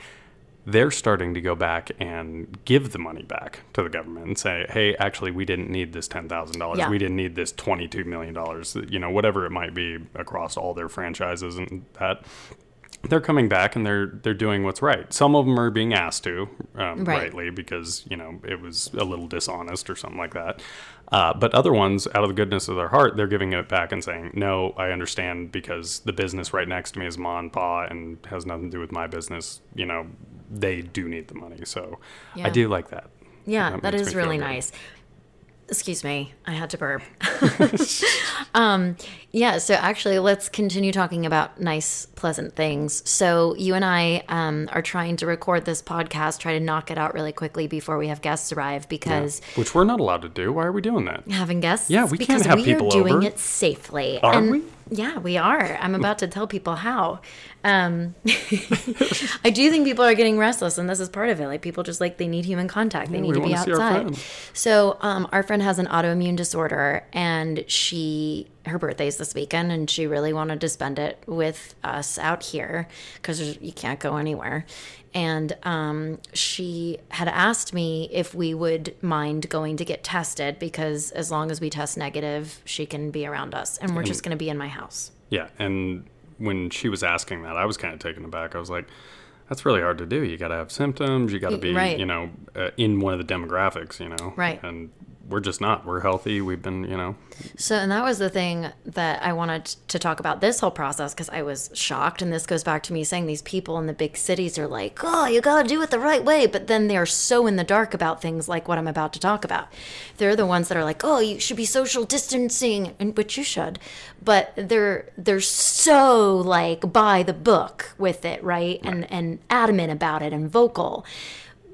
They're starting to go back and give the money back to the government and say, "Hey, actually, we didn't need this ten thousand dollars. Yeah. We didn't need this twenty-two million dollars. You know, whatever it might be across all their franchises and that." they're coming back and they're they're doing what's right. Some of them are being asked to, um, Right. rightly, because you know it was a little dishonest or something like that. Uh, but other ones, out of the goodness of their heart, they're giving it back and saying, "No, I understand because the business right next to me is ma and pa and has nothing to do with my business. You know, they do need the money, so I do like that. Yeah, That that is really nice. Excuse me, I had to burp. um, yeah, so actually, let's continue talking about nice, pleasant things. So, you and I um, are trying to record this podcast, try to knock it out really quickly before we have guests arrive because Which we're not allowed to do. Why are we doing that? having guests. Yeah, we can't have we people are doing it safely. Are and we? Yeah, we are. I'm about to tell people how. Um, I do think people are getting restless, and this is part of it. Like people just like they need human contact. They Yeah, need to be our outside. So um, our friend has an autoimmune disorder, and she her birthday's this weekend, and she really wanted to spend it with us out here because you can't go anywhere. And um, she had asked me if we would mind going to get tested because as long as we test negative, she can be around us, and we're just going to be in my house. Yeah, and when she was asking that, I was kind of taken aback. I was like, "That's really hard to do. You got to have symptoms. You got to be, right. you know, uh, in one of the demographics. You know, Right. And we're just not. We're healthy. We've been, you know, So, and that was the thing that I wanted to talk about this whole process because I was shocked. And this goes back to me saying these people in the big cities are like, oh, you got to do it the right way. But then they're so in the dark about things like what I'm about to talk about. They're the ones that are like, oh, you should be social distancing, and which you should. But they're they're so like by the book with it, right? And and adamant about it and vocal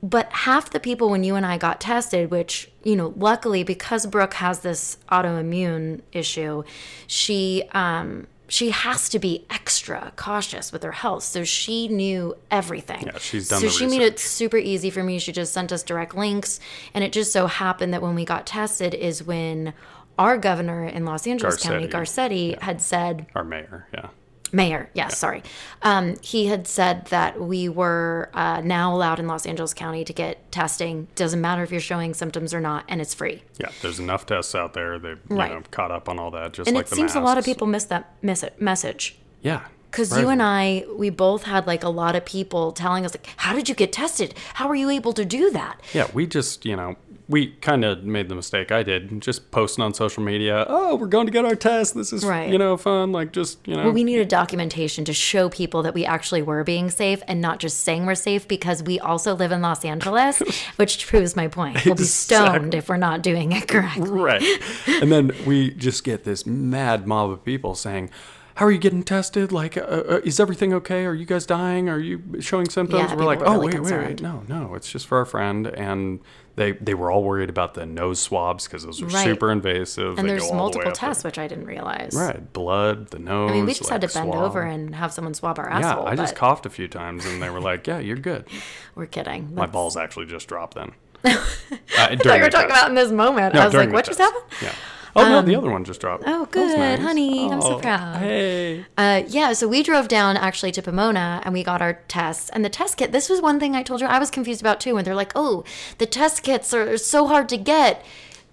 but half the people when you and I got tested, which, you know, luckily because Brooke has this autoimmune issue, she um she has to be extra cautious with her health. So she knew everything. Yeah, she's done So she made it super easy for me. She just sent us direct links. And it just so happened that when we got tested is when our governor in Los Angeles County, Garcetti. Garcetti, had said our mayor. Yeah, Mayor, yes, sorry. Um, he had said that we were uh, now allowed in Los Angeles County to get testing. Doesn't matter if you're showing symptoms or not, and it's free. yeah. There's enough tests out there. They've you Right. know caught up on all that. Just And like it the seems a lot of people miss that miss it, message. Yeah, Because you and I, we both had like a lot of people telling us, like, how did you get tested? How were you able to do that? Yeah, we just, you know, we kind of made the mistake I did, just posting on social media, oh, we're going to get our test. This is, Right. you know, fun. Like, just, you know. Well, we needed documentation to show people that we actually were being safe and not just saying we're safe because we also live in Los Angeles, which proves my point. We'll be stoned Exactly. if we're not doing it correctly. right. And then we just get this mad mob of people saying, how are you getting tested? Like, uh, uh, is everything okay? Are you guys dying? Are you showing symptoms? Yeah, we're like, oh, really wait, wait, wait. No, no, it's just for our friend. And they, they were all worried about the nose swabs because those are Right. super invasive. And They there's all the multiple there. tests, which I didn't realize. Right. Blood, the nose. I mean, we just had to bend swab. over and have someone swab our asses. Yeah, asshole. I just coughed a few times and they were like, yeah, you're good. We're kidding. My balls actually just dropped then. uh, I thought you were talking about in this moment. No, I was like, what just happened? Yeah. Oh no, the other one just dropped. Oh, good, nice. honey. I'm so Oh, proud. Hey. Uh, yeah, so we drove down actually to Pomona and we got our tests. And the test kit, this was one thing I told you I was confused about too. When they're like, oh, the test kits are so hard to get.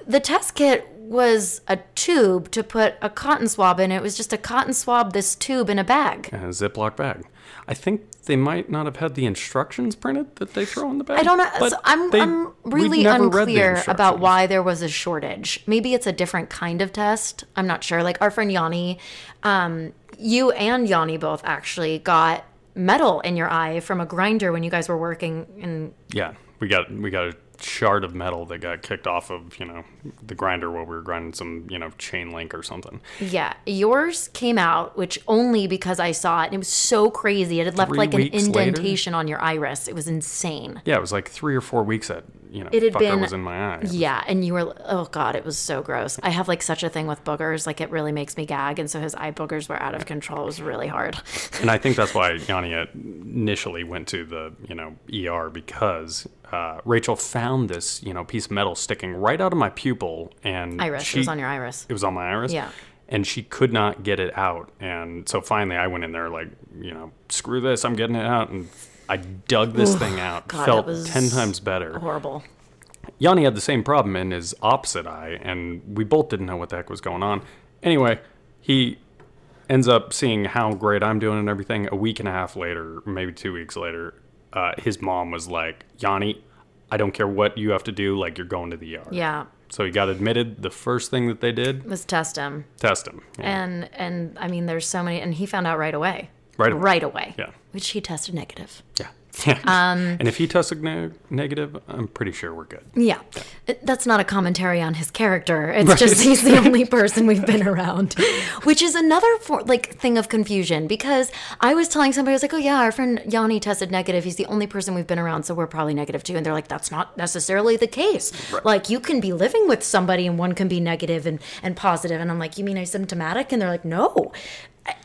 The test kit was a tube to put a cotton swab in. It was just a cotton swab, this tube in a bag. And a Ziploc bag. I think they might not have had the instructions printed that they throw in the bag. I don't know. but So I'm, they- I'm really never read the unclear about why there was a shortage. Maybe it's a different kind of test. I'm not sure. Like our friend Yanni, um, you and Yanni both actually got metal in your eye from a grinder when you guys were working in Yeah, we got we got a shard of metal that got kicked off of you know the grinder while we were grinding some you know chain link or something. Yeah, yours came out, which only because I saw it. And it was so crazy. It had left Three like an weeks later? indentation on your iris. It was insane. Yeah, it was like three or four weeks that you know It had been- was in my eye. Yeah, and you were oh god, it was so gross. I have like such a thing with boogers, like it really makes me gag, and so his eye boogers were out of control. It was really hard. And I think that's why Yanni initially went to the you know ER because uh, Rachel found this you know piece of metal sticking right out of my pupil and Iris, she, it was on your iris. It was on my iris. Yeah. And she could not get it out, and so finally I went in there like you know screw this, I'm getting it out, and I dug this thing out. God, felt ten times better. Horrible. Yanni had the same problem in his opposite eye, and we both didn't know what the heck was going on. Anyway, he ends up seeing how great I'm doing and everything. A week and a half later, maybe two weeks later, uh, his mom was like, Yanni, I don't care what you have to do, like you're going to the ER. Yeah, So he got admitted. The first thing that they did, was test him, test him. Yeah. and and I mean, there's so many, and he found out right away. Right away. Right away. Yeah. Which he tested negative. yeah. Yeah. Um, and if he tested ne- negative, I'm pretty sure we're good. Yeah. It- That's not a commentary on his character. It's just he's the only person we've been around, which is another for, like thing of confusion because I was telling somebody I was like, "Oh yeah, our friend Yanni tested negative. He's the only person we've been around, so we're probably negative too." And they're like, "That's not necessarily the case. Like you can be living with somebody and one can be negative and and positive." And I'm like, "You mean asymptomatic?" And they're like, "No."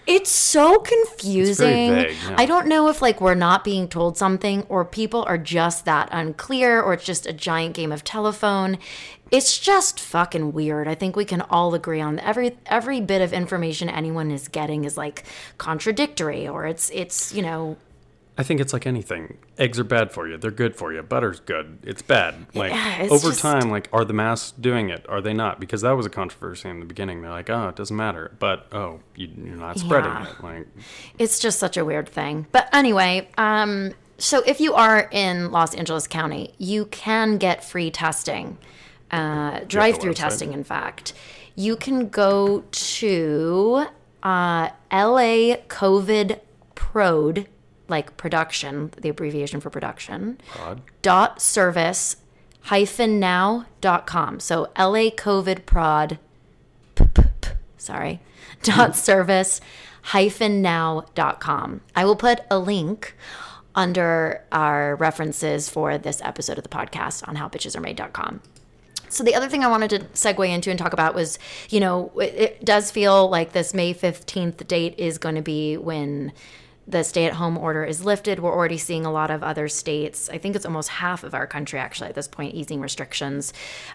It's so confusing. vague, yeah. I don't know if like we're not being told something or people are just that unclear or it's just a giant game of telephone. It's just fucking weird. I think we can all agree on every every bit of information anyone is getting is like contradictory or it's it's, you know, I think it's like anything. Eggs are bad for you. They're good for you. Butter's good. It's bad. Like Yeah, it's over just- time, like are the masks doing it? Are they not? Because that was a controversy in the beginning. They're like, oh, it doesn't matter. But oh, you, you're not spreading Yeah. it. Like it's just such a weird thing. But anyway, um, so if you are in Los Angeles County, you can get free testing, uh, drive-through testing. In fact, you can go to uh, LA COVID Prod, like production, the abbreviation for production. Dot service hyphen now dot com. So LA COVID prod. Sorry. Dot hmm. service hyphen now dot com. I will put a link under our references for this episode of the podcast on how bitches are made dot com. So the other thing I wanted to segue into and talk about was, you know, it, it does feel like this May 15th date is going to be when the stay-at-home order is lifted. We're already seeing a lot of other states. I think it's almost half of our country actually at this point easing restrictions.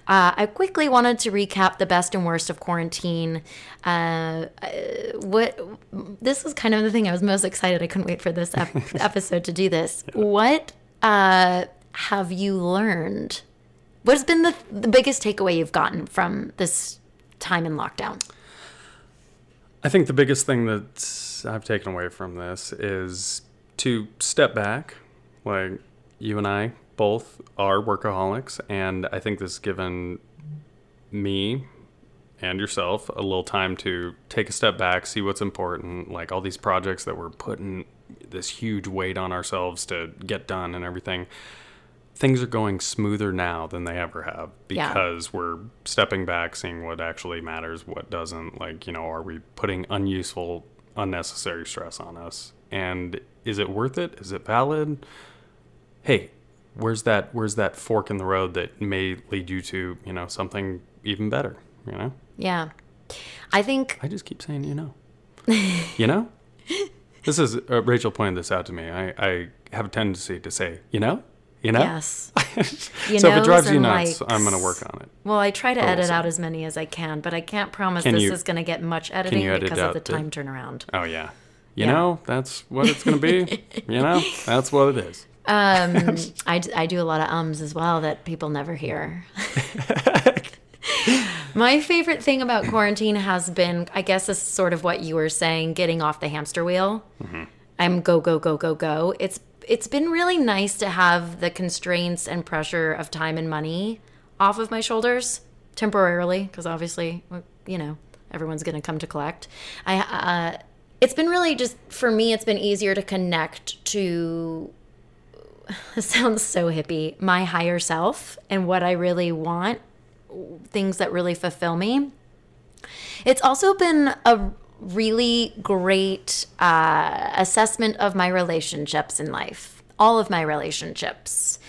Uh, I quickly wanted to recap the best and worst of quarantine. Uh, what this is kind of the thing I was most excited. I couldn't wait for this ep- episode to do this. What uh, have you learned? What has been the, the biggest takeaway you've gotten from this time in lockdown? I think the biggest thing that I've taken away from this is to step back. Like you and I both are workaholics, and I think this has given me and yourself a little time to take a step back, see what's important, like all these projects that we're putting this huge weight on ourselves to get done and everything. Things are going smoother now than they ever have Yeah. because we're stepping back, seeing what actually matters, what doesn't. Like, you know, are we putting unuseful, unnecessary stress on us? And is it worth it? Is it valid? Hey, where's that where's that fork in the road that may lead you to, you know, something even better, you know? Yeah. I think I just keep saying, you know. you know? This is uh, Rachel pointed this out to me. I, I have a tendency to say, you know? You know. Yes. You so if it drives you nuts, I'm gonna work on it. Well, I try to edit out as many as I can, but I can't promise Can this you- is going to get much editing edit because of the the- time turnaround. Oh yeah. You Yeah. know, that's what it's gonna be. you know, that's what it is. Um, I, I do a lot of ums as well that people never hear. My favorite thing about quarantine has been, I guess, is sort of what you were saying, getting off the hamster wheel. I'm go go go go go. It's it's been really nice to have the constraints and pressure of time and money off of my shoulders temporarily, because obviously, you know, everyone's going to come to collect. I uh, it's been really just for me. It's been easier to connect to sounds so hippie my higher self and what i really want things that really fulfill me it's also been a really great uh, assessment of my relationships in life all of my relationships.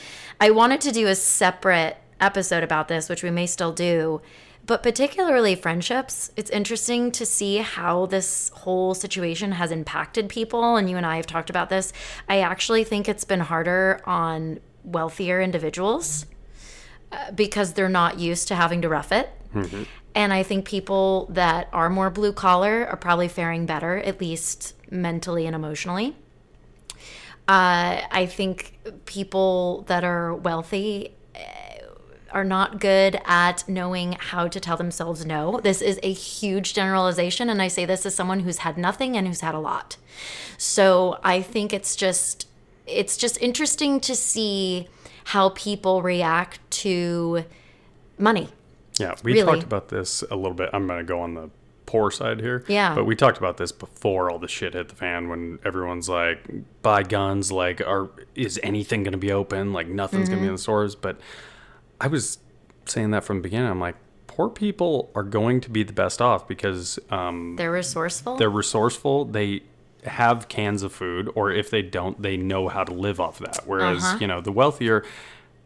I wanted to do a separate episode about this which we may still do but particularly friendships. It's interesting to see how this whole situation has impacted people and you and i have talked about this. I actually think it's been harder on wealthier individuals uh, because they're not used to having to rough it and i think people that are more blue collar are probably faring better at least mentally and emotionally uh, I think people that are wealthy uh, are not good at knowing how to tell themselves no. This is a huge generalization, and I say this as someone who's had nothing and who's had a lot. So I think it's just it's just interesting to see how people react to money. Yeah, we Really? talked about this a little bit. I'm going to go on the poor side here. Yeah. But we talked about this before all the shit hit the fan when everyone's like, buy guns. Like, are is anything going to be open? Like, nothing's going to be Mm-hmm. in the stores. But I was saying that from the beginning. I'm like, poor people are going to be the best off because um, They're resourceful. they're resourceful. They have cans of food, or if they don't, they know how to live off that. Whereas, Uh-huh. you know, the wealthier,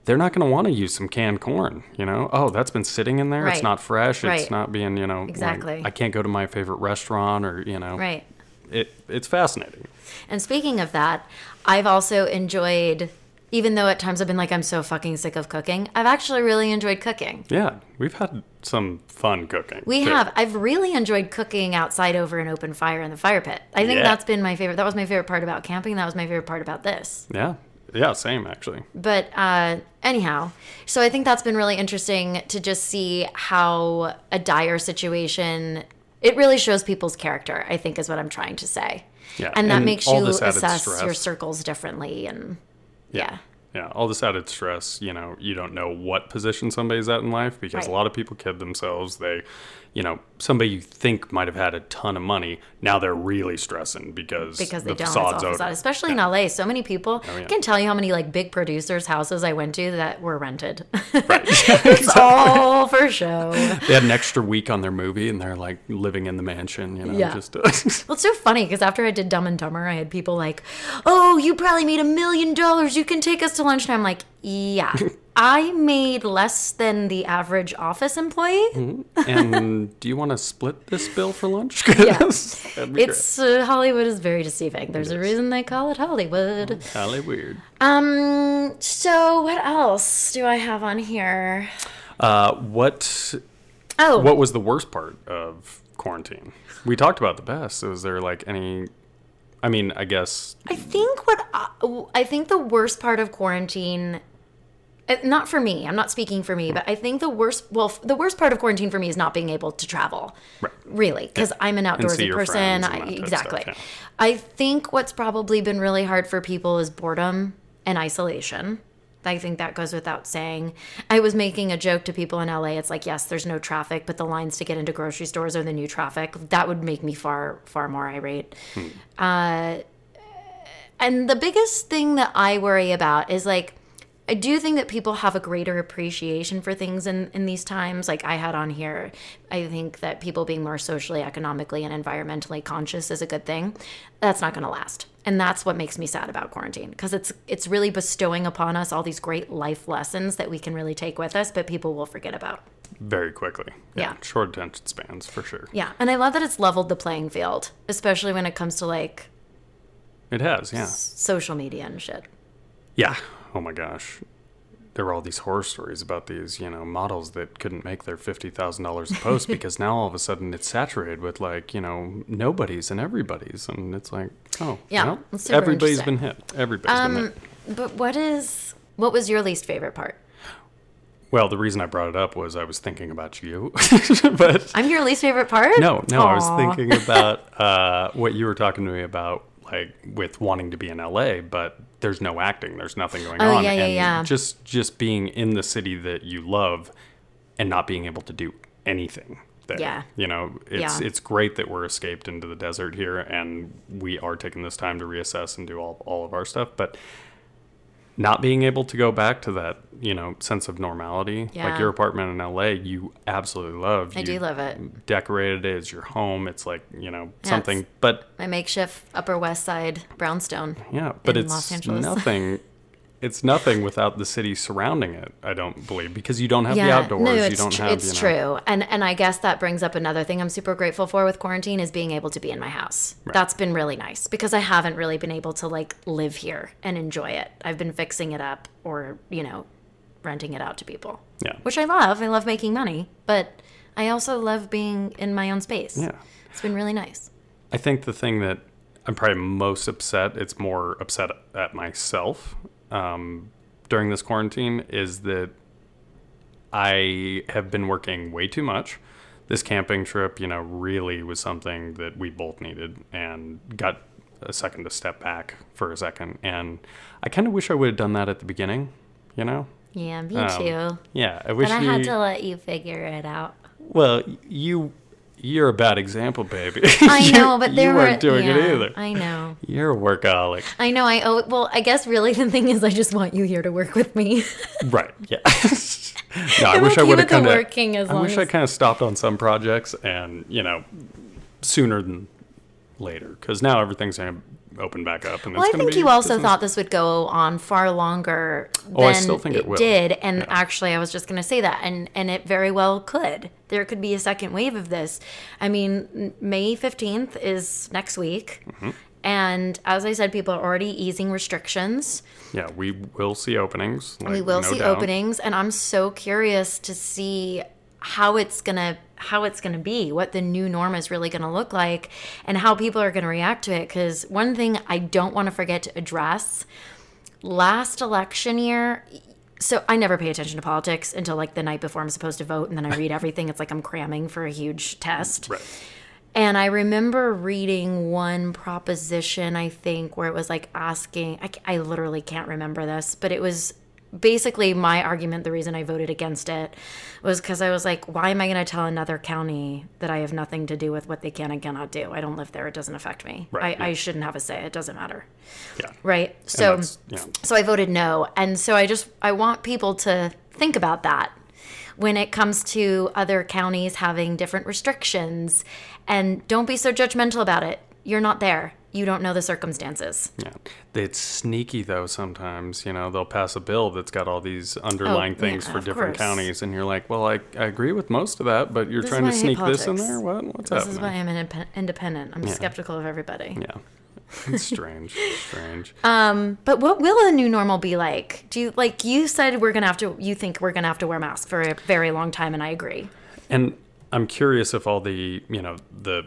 they're not going to want to use some canned corn. You know, oh, that's been sitting in there. Right. It's not fresh. Right. It's not being, you know, like, Exactly. I can't go to my favorite restaurant, or you know, right. It it's fascinating. And speaking of that, I've also enjoyed, even though at times I've been like, I'm so fucking sick of cooking, I've actually really enjoyed cooking. Yeah, we've had some fun cooking. We too. have. I've really enjoyed cooking outside over an open fire in the fire pit. I think Yeah. that's been my favorite. That was my favorite part about camping. That was my favorite part about this. Yeah, yeah, same actually. But uh, anyhow, so I think that's been really interesting to just see how a dire situation. It really shows people's character. I think is what I'm trying to say. Yeah, and that and makes you assess stress. your circles differently, and yeah. Yeah, all this added stress, you know, you don't know what position somebody's at in life because Right. a lot of people kid themselves. They, you know, somebody you think might have had a ton of money, now they're really stressing because, because they the don't. It's facade's all over. facade. Especially in LA, so many people. Oh, yeah. I can tell you how many like big producers' houses I went to that were rented. right it's all for show. They had an extra week on their movie and they're like living in the mansion, you know, Yeah. just Well, it's so funny because after I did Dumb and Dumber, I had people like, "Oh, you probably made a million dollars. You can take us to lunch." And I'm like, "Yeah, I made less than the average office employee. Mm-hmm. and do you want to split this bill for lunch? Yeah. It's uh, Hollywood is very deceiving. There's a reason they call it Hollywood. Highly weird. Um. So what else do I have on here? Uh, what Oh, what was the worst part of quarantine? We talked about the best. Was there like any? I mean, I guess I think what I, I think the worst part of quarantine uh, not for me. I'm not speaking for me, but I think the worst well, f- the worst part of quarantine for me is not being able to travel. Right. Really, cuz I'm an outdoorsy person. I, that type of exactly. stuff, yeah. I think what's probably been really hard for people is boredom and isolation. I think that goes without saying. I was making a joke to people in LA. It's like, yes, there's no traffic, but the lines to get into grocery stores are the new traffic. That would make me far, far more irate. Uh, and the biggest thing that I worry about is like, I do think that people have a greater appreciation for things in, in these times. Like I had on here, I think that people being more socially, economically, and environmentally conscious is a good thing. That's not going to last, and that's what makes me sad about quarantine because it's it's really bestowing upon us all these great life lessons that we can really take with us, but people will forget about. very quickly. Yeah. Short attention spans for sure. Yeah, and I love that it's leveled the playing field, especially when it comes to like It has, yeah. social media and shit. Yeah. Oh my gosh, there were all these horror stories about these, you know, models that couldn't make their fifty thousand dollars a post because now all of a sudden it's saturated with like, you know, nobodies and everybody's, and it's like, oh, Yeah, well, everybody's been hit. Everybody's been Um, hit. but what is what was your least favorite part? Well, the reason I brought it up was I was thinking about you, but I'm your least favorite part. no, no, I was thinking about uh, what you were talking to me about, like with wanting to be in LA, but there's no acting, there's nothing going Oh, on, yeah, yeah, and yeah. just just being in the city that you love and not being able to do anything. There. Yeah. you know, it's Yeah. it's great that we're escaped into the desert here, and we are taking this time to reassess and do all all of our stuff, but not being able to go back to that, you know, sense of normality. Yeah. Like your apartment in LA, you absolutely love. I You do love it. Decorated it as your home. It's like, you know, Yeah, something, but My makeshift Upper West Side brownstone. yeah, but it's Los Angeles. nothing. It's nothing without the city surrounding it. I don't believe because you don't have the outdoors. No, you it's, don't tr- have. it's you know, true. And and I guess that brings up another thing I'm super grateful for with quarantine is being able to be in my house. That's been really nice because I haven't really been able to like live here and enjoy it. I've been fixing it up or, you know, renting it out to people. Yeah. Which I love. I love making money, but I also love being in my own space. Yeah. It's been really nice. I think the thing that I'm probably most upset, it's more upset at myself um, during this quarantine, is that I have been working way too much. This camping trip, you know, really was something that we both needed and got a second to step back for a second. And I kind of wish I would have done that at the beginning, you know? Yeah, me Um, too. Yeah, I wish But I had to let you figure it out. Well, you you're a bad example, baby. I know, but there you were weren't doing it either. I know. You're a workaholic. I know. I oh well. I guess really the thing is, I just want you here to work with me. Right. Yeah. no, I I'm wish I would have come. working as I wish I kind of stopped on some projects and you know sooner than later because now everything's gonna open back up and well, I think you also business. thought this would go on far longer than Oh, I still think it will. did. And Yeah. actually, I was just going to say that, and and it very well could. There could be a second wave of this. I mean, May fifteenth is next week. Mm-hmm. And as I said, people are already easing restrictions. Yeah, we will see openings. we will no see doubt. openings and i'm so curious to see how it's gonna how it's gonna be what the new norm is really gonna look like and how people are gonna react to it. Because one thing i don't want to forget to address last election year so i never pay attention to politics until like the night before i'm supposed to vote and then i read everything. It's like i'm cramming for a huge test. Right. and I remember reading one proposition, I think, where it was like asking, I, I literally can't remember this, but it was basically my argument. The reason I voted against it was because I was like, why am I going to tell another county that I have nothing to do with what they can and cannot do? I don't live there. It doesn't affect me. Right, I, I shouldn't have a say. It doesn't matter. Yeah. Right. So, yeah. so I voted no. And so I just, I want people to think about that when it comes to other counties having different restrictions. And don't be so judgmental about it. You're not there. You don't know the circumstances. Yeah. It's sneaky though sometimes, you know, they'll pass a bill that's got all these underlying Oh, yeah, things for different course. counties and you're like, "Well, I, I agree with most of that, but you're This trying to sneak this in there? What? What's This happening?" This is why I'm an indep- independent. I'm skeptical of everybody. Yeah. It's strange. strange. But what will a new normal be like? Do you like you said we're gonna have to? You think we're gonna have to wear masks for a very long time, and I agree. And I'm curious if all the, you know, the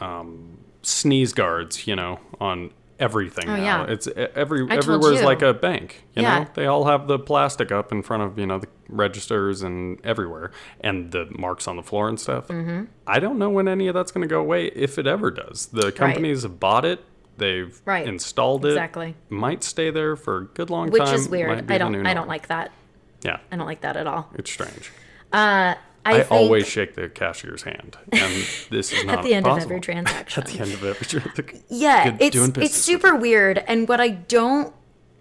um, sneeze guards, you know, on everything now. Oh, yeah. It's every everywhere's like a bank. You Yeah. know, they all have the plastic up in front of you know the registers and everywhere, and the marks on the floor and stuff. Mm-hmm. I don't know when any of that's going to go away, if it ever does. The companies have bought it. They've Right. installed it. Exactly. Might stay there for a good long Which time. Which is weird. I don't. I don't like that. Yeah, I don't like that at all. it's strange. I, I, always shake the cashier's hand, and this is not at the end possible. of every transaction. At the end of every transaction. Yeah, Good- it's it's super weird. And what I don't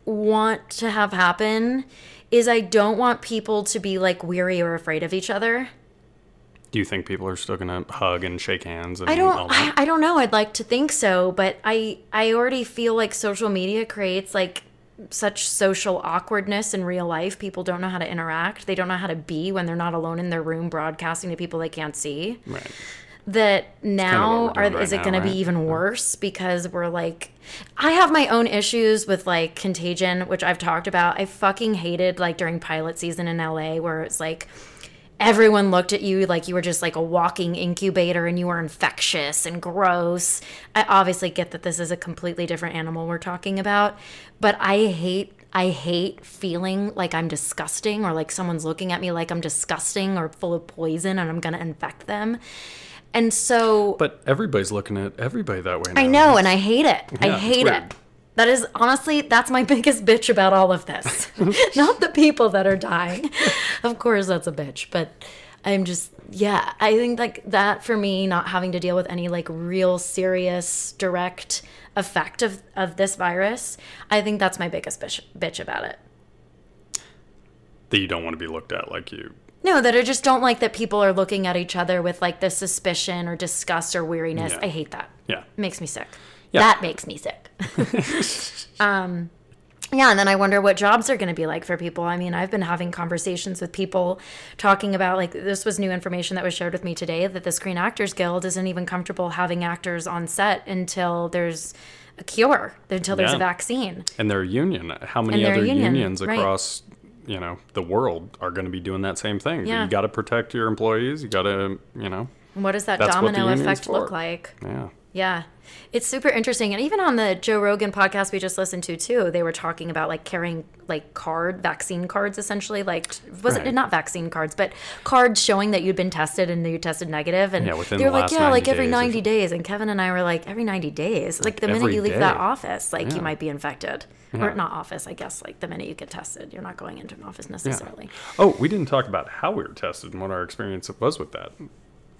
want to have happen is I don't want people to be like weary or afraid of each other. Do you think people are still gonna hug and shake hands? And I don't? I, I don't know. I'd like to think so, but I I already feel like social media creates like such social awkwardness in real life. People don't know how to interact. They don't know how to be when they're not alone in their room broadcasting to people they can't see. right. that now what we're are doing is it going to be even worse because we're like I have my own issues with like contagion which I've talked about. I fucking hated like during pilot season in LA where it's like everyone looked at you like you were just like a walking incubator and you were infectious and gross. I obviously get that this is a completely different animal we're talking about, but I hate I hate feeling like I'm disgusting or like someone's looking at me like I'm disgusting or full of poison and I'm going to infect them. And so But everybody's looking at everybody that way now. I know, and I hate it. I Yeah, it's hate it. That is honestly, that's my biggest bitch about all of this. Not the people that are dying. of course, that's a bitch, but I'm just, yeah, I think like that for me, not having to deal with any like real serious direct effect of, of this virus, I think that's my biggest bitch, bitch about it. That you don't want to be looked at like you. No, that I just don't like that people are looking at each other with like the suspicion or disgust or weariness. Yeah. I hate that. Yeah. It makes me sick. Yeah. That makes me sick. um, yeah, and then I wonder what jobs are going to be like for people. I mean, I've been having conversations with people talking about like this was new information that was shared with me today that the Screen Actors Guild isn't even comfortable having actors on set until there's a cure, until there's Yeah. a vaccine. And their union. How many other union, unions right. across, you know, the world are going to be doing that same thing? Yeah. You got to protect your employees. You got to, you know, what does that That's what the domino effect look like? yeah. Yeah. It's super interesting. And even on the Joe Rogan podcast we just listened to too, they were talking about like carrying like card vaccine cards essentially. Like was Right. it not vaccine cards, but cards showing that you'd been tested and you tested negative. And Yeah, they were the like, Yeah, like every ninety days. And Kevin and I were like, every ninety days. Like the minute you leave that office, like you might be infected. Yeah. Or not office, I guess, like the minute you get tested. You're not going into an office necessarily. Oh, we didn't talk about how we were tested and what our experience was with that.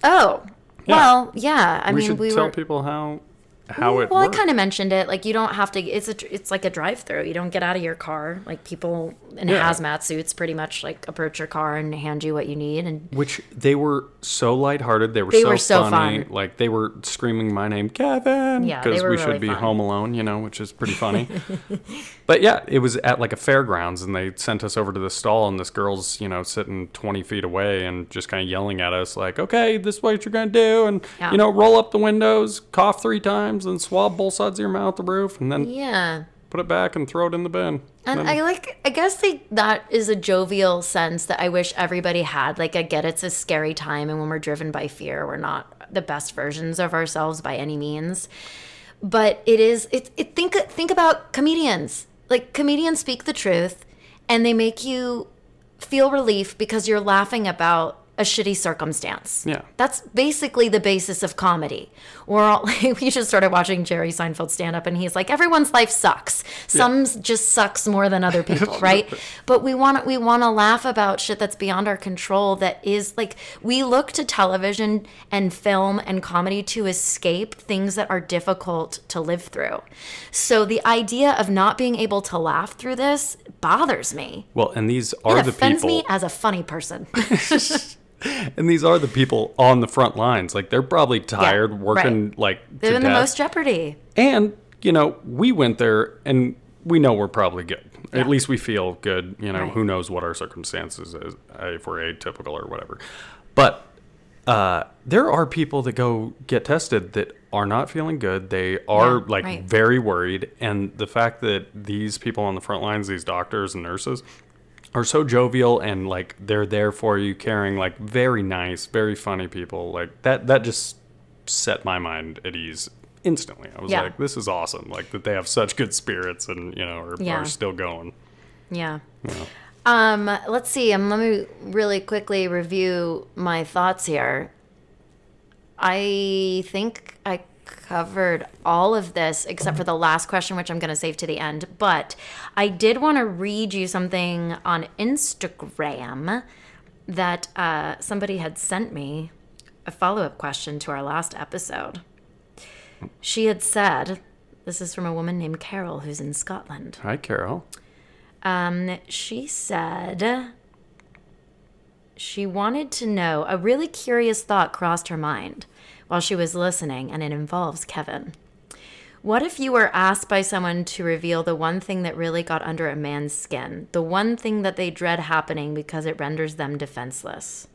Oh. Well, yeah. I we mean should we tell were people how how it well. I kind of mentioned it. Like you don't have to. It's a. It's like a drive-through. You don't get out of your car. Like people in Yeah. hazmat suits pretty much like approach your car and hand you what you need. And Which they were so lighthearted. They were They so were so funny. fun. Like they were screaming my name, Kevin, Yeah, because we really should be fun. home alone, you know, which is pretty funny. but yeah, it was at like a fairgrounds, and they sent us over to the stall, and this girl's, you know, sitting twenty feet away and just kind of yelling at us, like, "Okay, this is what you're gonna do, and Yeah. you know, roll up the windows, cough three times, and swab both sides of your mouth, the roof, and then yeah. put it back and throw it in the bin." And Then- I like. I guess they, that is a jovial sense that I wish everybody had. Like I get it's a scary time, and when we're driven by fear, we're not the best versions of ourselves by any means. But it is. It. it think. Think about comedians. Like comedians speak the truth, and they make you feel relief because you're laughing about a shitty circumstance. Yeah. That's basically the basis of comedy. We're all we just started watching Jerry Seinfeld stand up and he's like, everyone's life sucks. Some's just sucks more than other people, right? But we want we want to laugh about shit that's beyond our control that is like we look to television and film and comedy to escape things that are difficult to live through. So the idea of not being able to laugh through this bothers me. well, and these are It the offends people. me as a funny person. And these are the people on the front lines. Like they're probably tired, working right. like They're in the most jeopardy. And you know, we went there, and we know we're probably good. Yeah. At least we feel good. You know, Right. who knows what our circumstances is uh, if we're atypical or whatever. But uh, there are people that go get tested that are not feeling good. They are Yeah, like right. very worried, and the fact that these people on the front lines, these doctors and nurses, are so jovial and like they're there for you caring like very nice very funny people like that that just set my mind at ease instantly i was Yeah. like this is awesome like that they have such good spirits and you know are, Yeah. are still going Yeah. Um, let's see. Um, let me really quickly review my thoughts here. I think I covered all of this except for the last question, which I'm going to save to the end. But I did want to read you something on Instagram that uh, somebody had sent me a follow up question to our last episode. She had said, This is from a woman named Carol who's in Scotland. hi carol Um, she said she wanted to know a really curious thought crossed her mind while she was listening, and it involves Kevin. What if you were asked by someone to reveal the one thing that really got under a man's skin, the one thing that they dread happening because it renders them defenseless?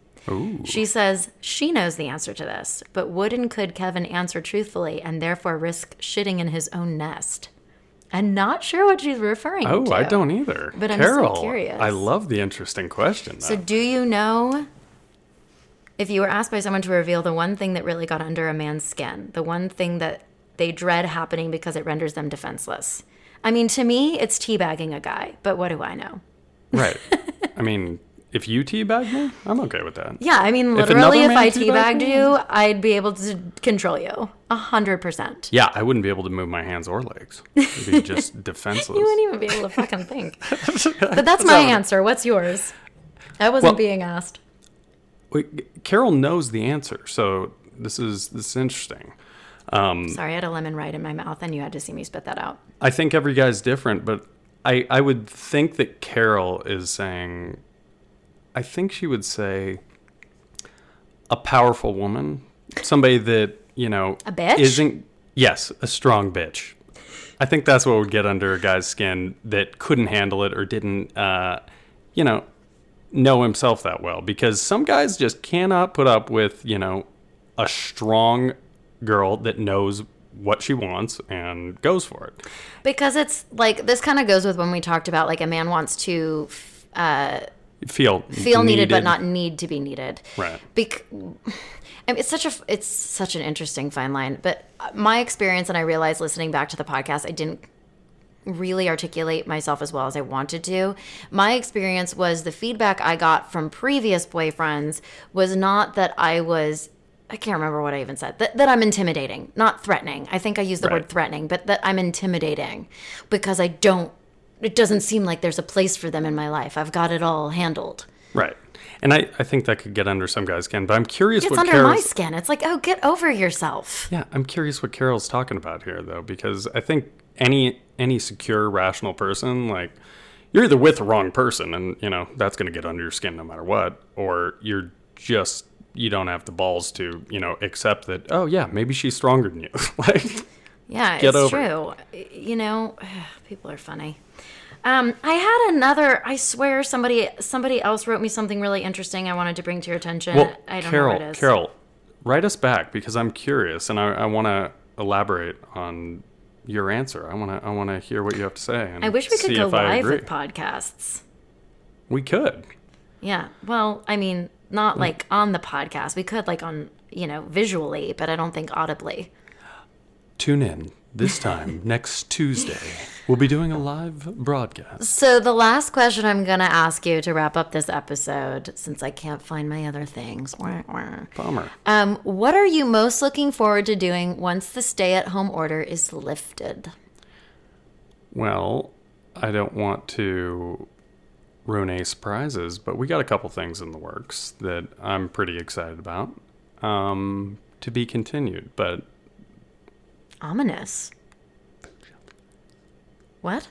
She says she knows the answer to this, but would and could Kevin answer truthfully and therefore risk shitting in his own nest? I'm not sure what she's referring Oh, to. Oh, I don't either. But I'm so curious. I love the interesting question. So, do you know if you were asked by someone to reveal the one thing that really got under a man's skin, the one thing that they dread happening because it renders them defenseless? I mean, to me, it's teabagging a guy, but what do I know? right. I mean, if you teabag me, I'm okay with that. Yeah, I mean, If literally, another if I teabagged teabagged you, I'd be able to control you a hundred percent. Yeah, I wouldn't be able to move my hands or legs. I'd be just defenseless. You wouldn't even be able to fucking think. But that's my answer. What's yours? I wasn't Well- being asked. Wait, Carol knows the answer, so this is this is interesting. Um, Sorry, I had a lemon right in my mouth, and you had to see me spit that out. I think every guy's different, but I I would think that Carol is saying. I think she would say a powerful woman, somebody that you know A bitch? isn't. Yes, a strong bitch. I think that's what would get under a guy's skin that couldn't handle it or didn't, uh, you know, know himself that well. Because some guys just cannot put up with, you know, a strong girl that knows what she wants and goes for it. Because it's like this kind of goes with when we talked about like a man wants to uh, Feel feel needed, but not need to be needed. Right. Bec- I mean, it's such a it's such an interesting fine line. But my experience, and I realized listening back to the podcast, I didn't really articulate myself as well as I wanted to. My experience was the feedback I got from previous boyfriends was not that I was I can't remember what I even said. That, that I'm intimidating, not threatening. I think I used the Right. word threatening, but that I'm intimidating because I don't it doesn't seem like there's a place for them in my life. I've got it all handled. Right. And I, I think that could get under some guys' skin, but I'm curious It's what under Carol's my skin. It's like, oh, get over yourself. Yeah, I'm curious what Carol's talking about here though, because I think any any secure, rational person, like you're either with the wrong person and, you know, that's gonna get under your skin no matter what, or you're just you don't have the balls to, you know, accept that, oh yeah, maybe she's stronger than you. like Yeah, Get it's over true. You know, people are funny. Um, I had another. I swear, somebody somebody else wrote me something really interesting. I wanted to bring to your attention. Well, I don't Carol, know what it is. Carol, write us back because I'm curious and I, I wanna elaborate on your answer. I wanna I wanna hear what you have to say. And I wish we could go live with podcasts. We could. Yeah. Well, I mean, not mm. like on the podcast. We could like on you know visually, but I don't think audibly. Tune in this time next Tuesday. We'll be doing a live broadcast. So the last question I'm gonna ask you to wrap up this episode, since I can't find my other things. wah, wah. Bummer. Um, what are you most looking forward to doing once the stay-at-home order is lifted? Well, I don't want to ruin any surprises, but we got a couple things in the works that I'm pretty excited about. Um, to be continued, but Ominous. What?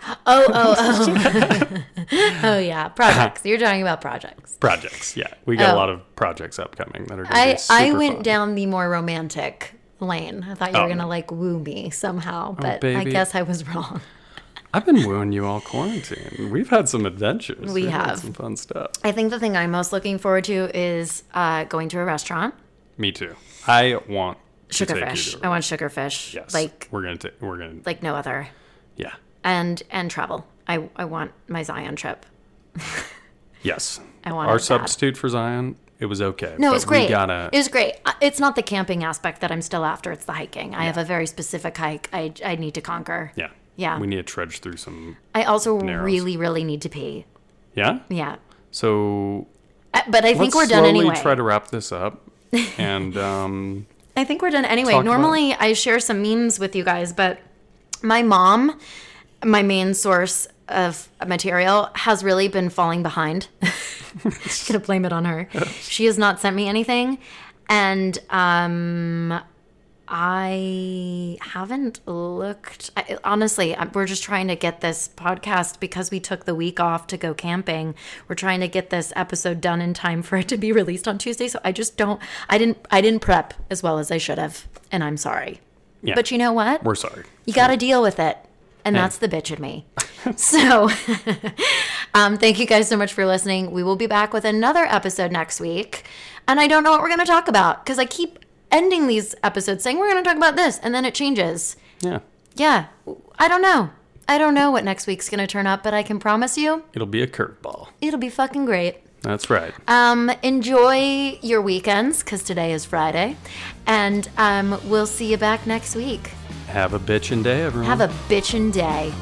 Oh, oh, oh. oh, yeah. Projects. You're talking about projects. projects. Yeah, we got Oh. a lot of projects upcoming that are going to I, super I went fun. down the more romantic lane. I thought you were Oh. going to like woo me somehow, but I guess I was wrong. I've been wooing you all quarantine. We've had some adventures. We We've have. some fun stuff. I think the thing I'm most looking forward to is uh, going to a restaurant. Me too. I want to take you Sugarfish. I want sugarfish. Yes, Like we're gonna ta- we're gonna like no other. yeah And and travel. I I want my Zion trip. yes. I want our it bad. substitute for Zion. It was okay. No, it was great. Gotta It was great. Uh, It's not the camping aspect that I'm still after. It's the hiking. I have a very specific hike I, I need to conquer. yeah Yeah. We need to trudge through some I also Narrows. really, really need to pee. yeah. Yeah. So Uh, But I think we're done slowly anyway. try to wrap this up. And um, I think we're done anyway. Talk Normally, I share some memes with you guys, but my mom, my main source of material, has really been falling behind. Just gonna blame it on her. She has not sent me anything, and um, I haven't looked. I, honestly, we're just trying to get this podcast because we took the week off to go camping. We're trying to get this episode done in time for it to be released on Tuesday. So I just don't. I didn't. I didn't prep as well as I should have, and I'm sorry. yeah, But you know what? we're sorry. You got to deal with it. And that's the bitch in me. so, Um, thank you guys so much for listening. We will be back with another episode next week. And I don't know what we're going to talk about because I keep ending these episodes saying we're going to talk about this and then it changes. Yeah. Yeah, I don't know. I don't know what next week's going to turn up, but I can promise you It'll be a curveball. it'll be fucking great. That's right. Um, enjoy your weekends because today is Friday. And um, we'll see you back next week. Have a bitchin' day, everyone. Have a bitchin' day.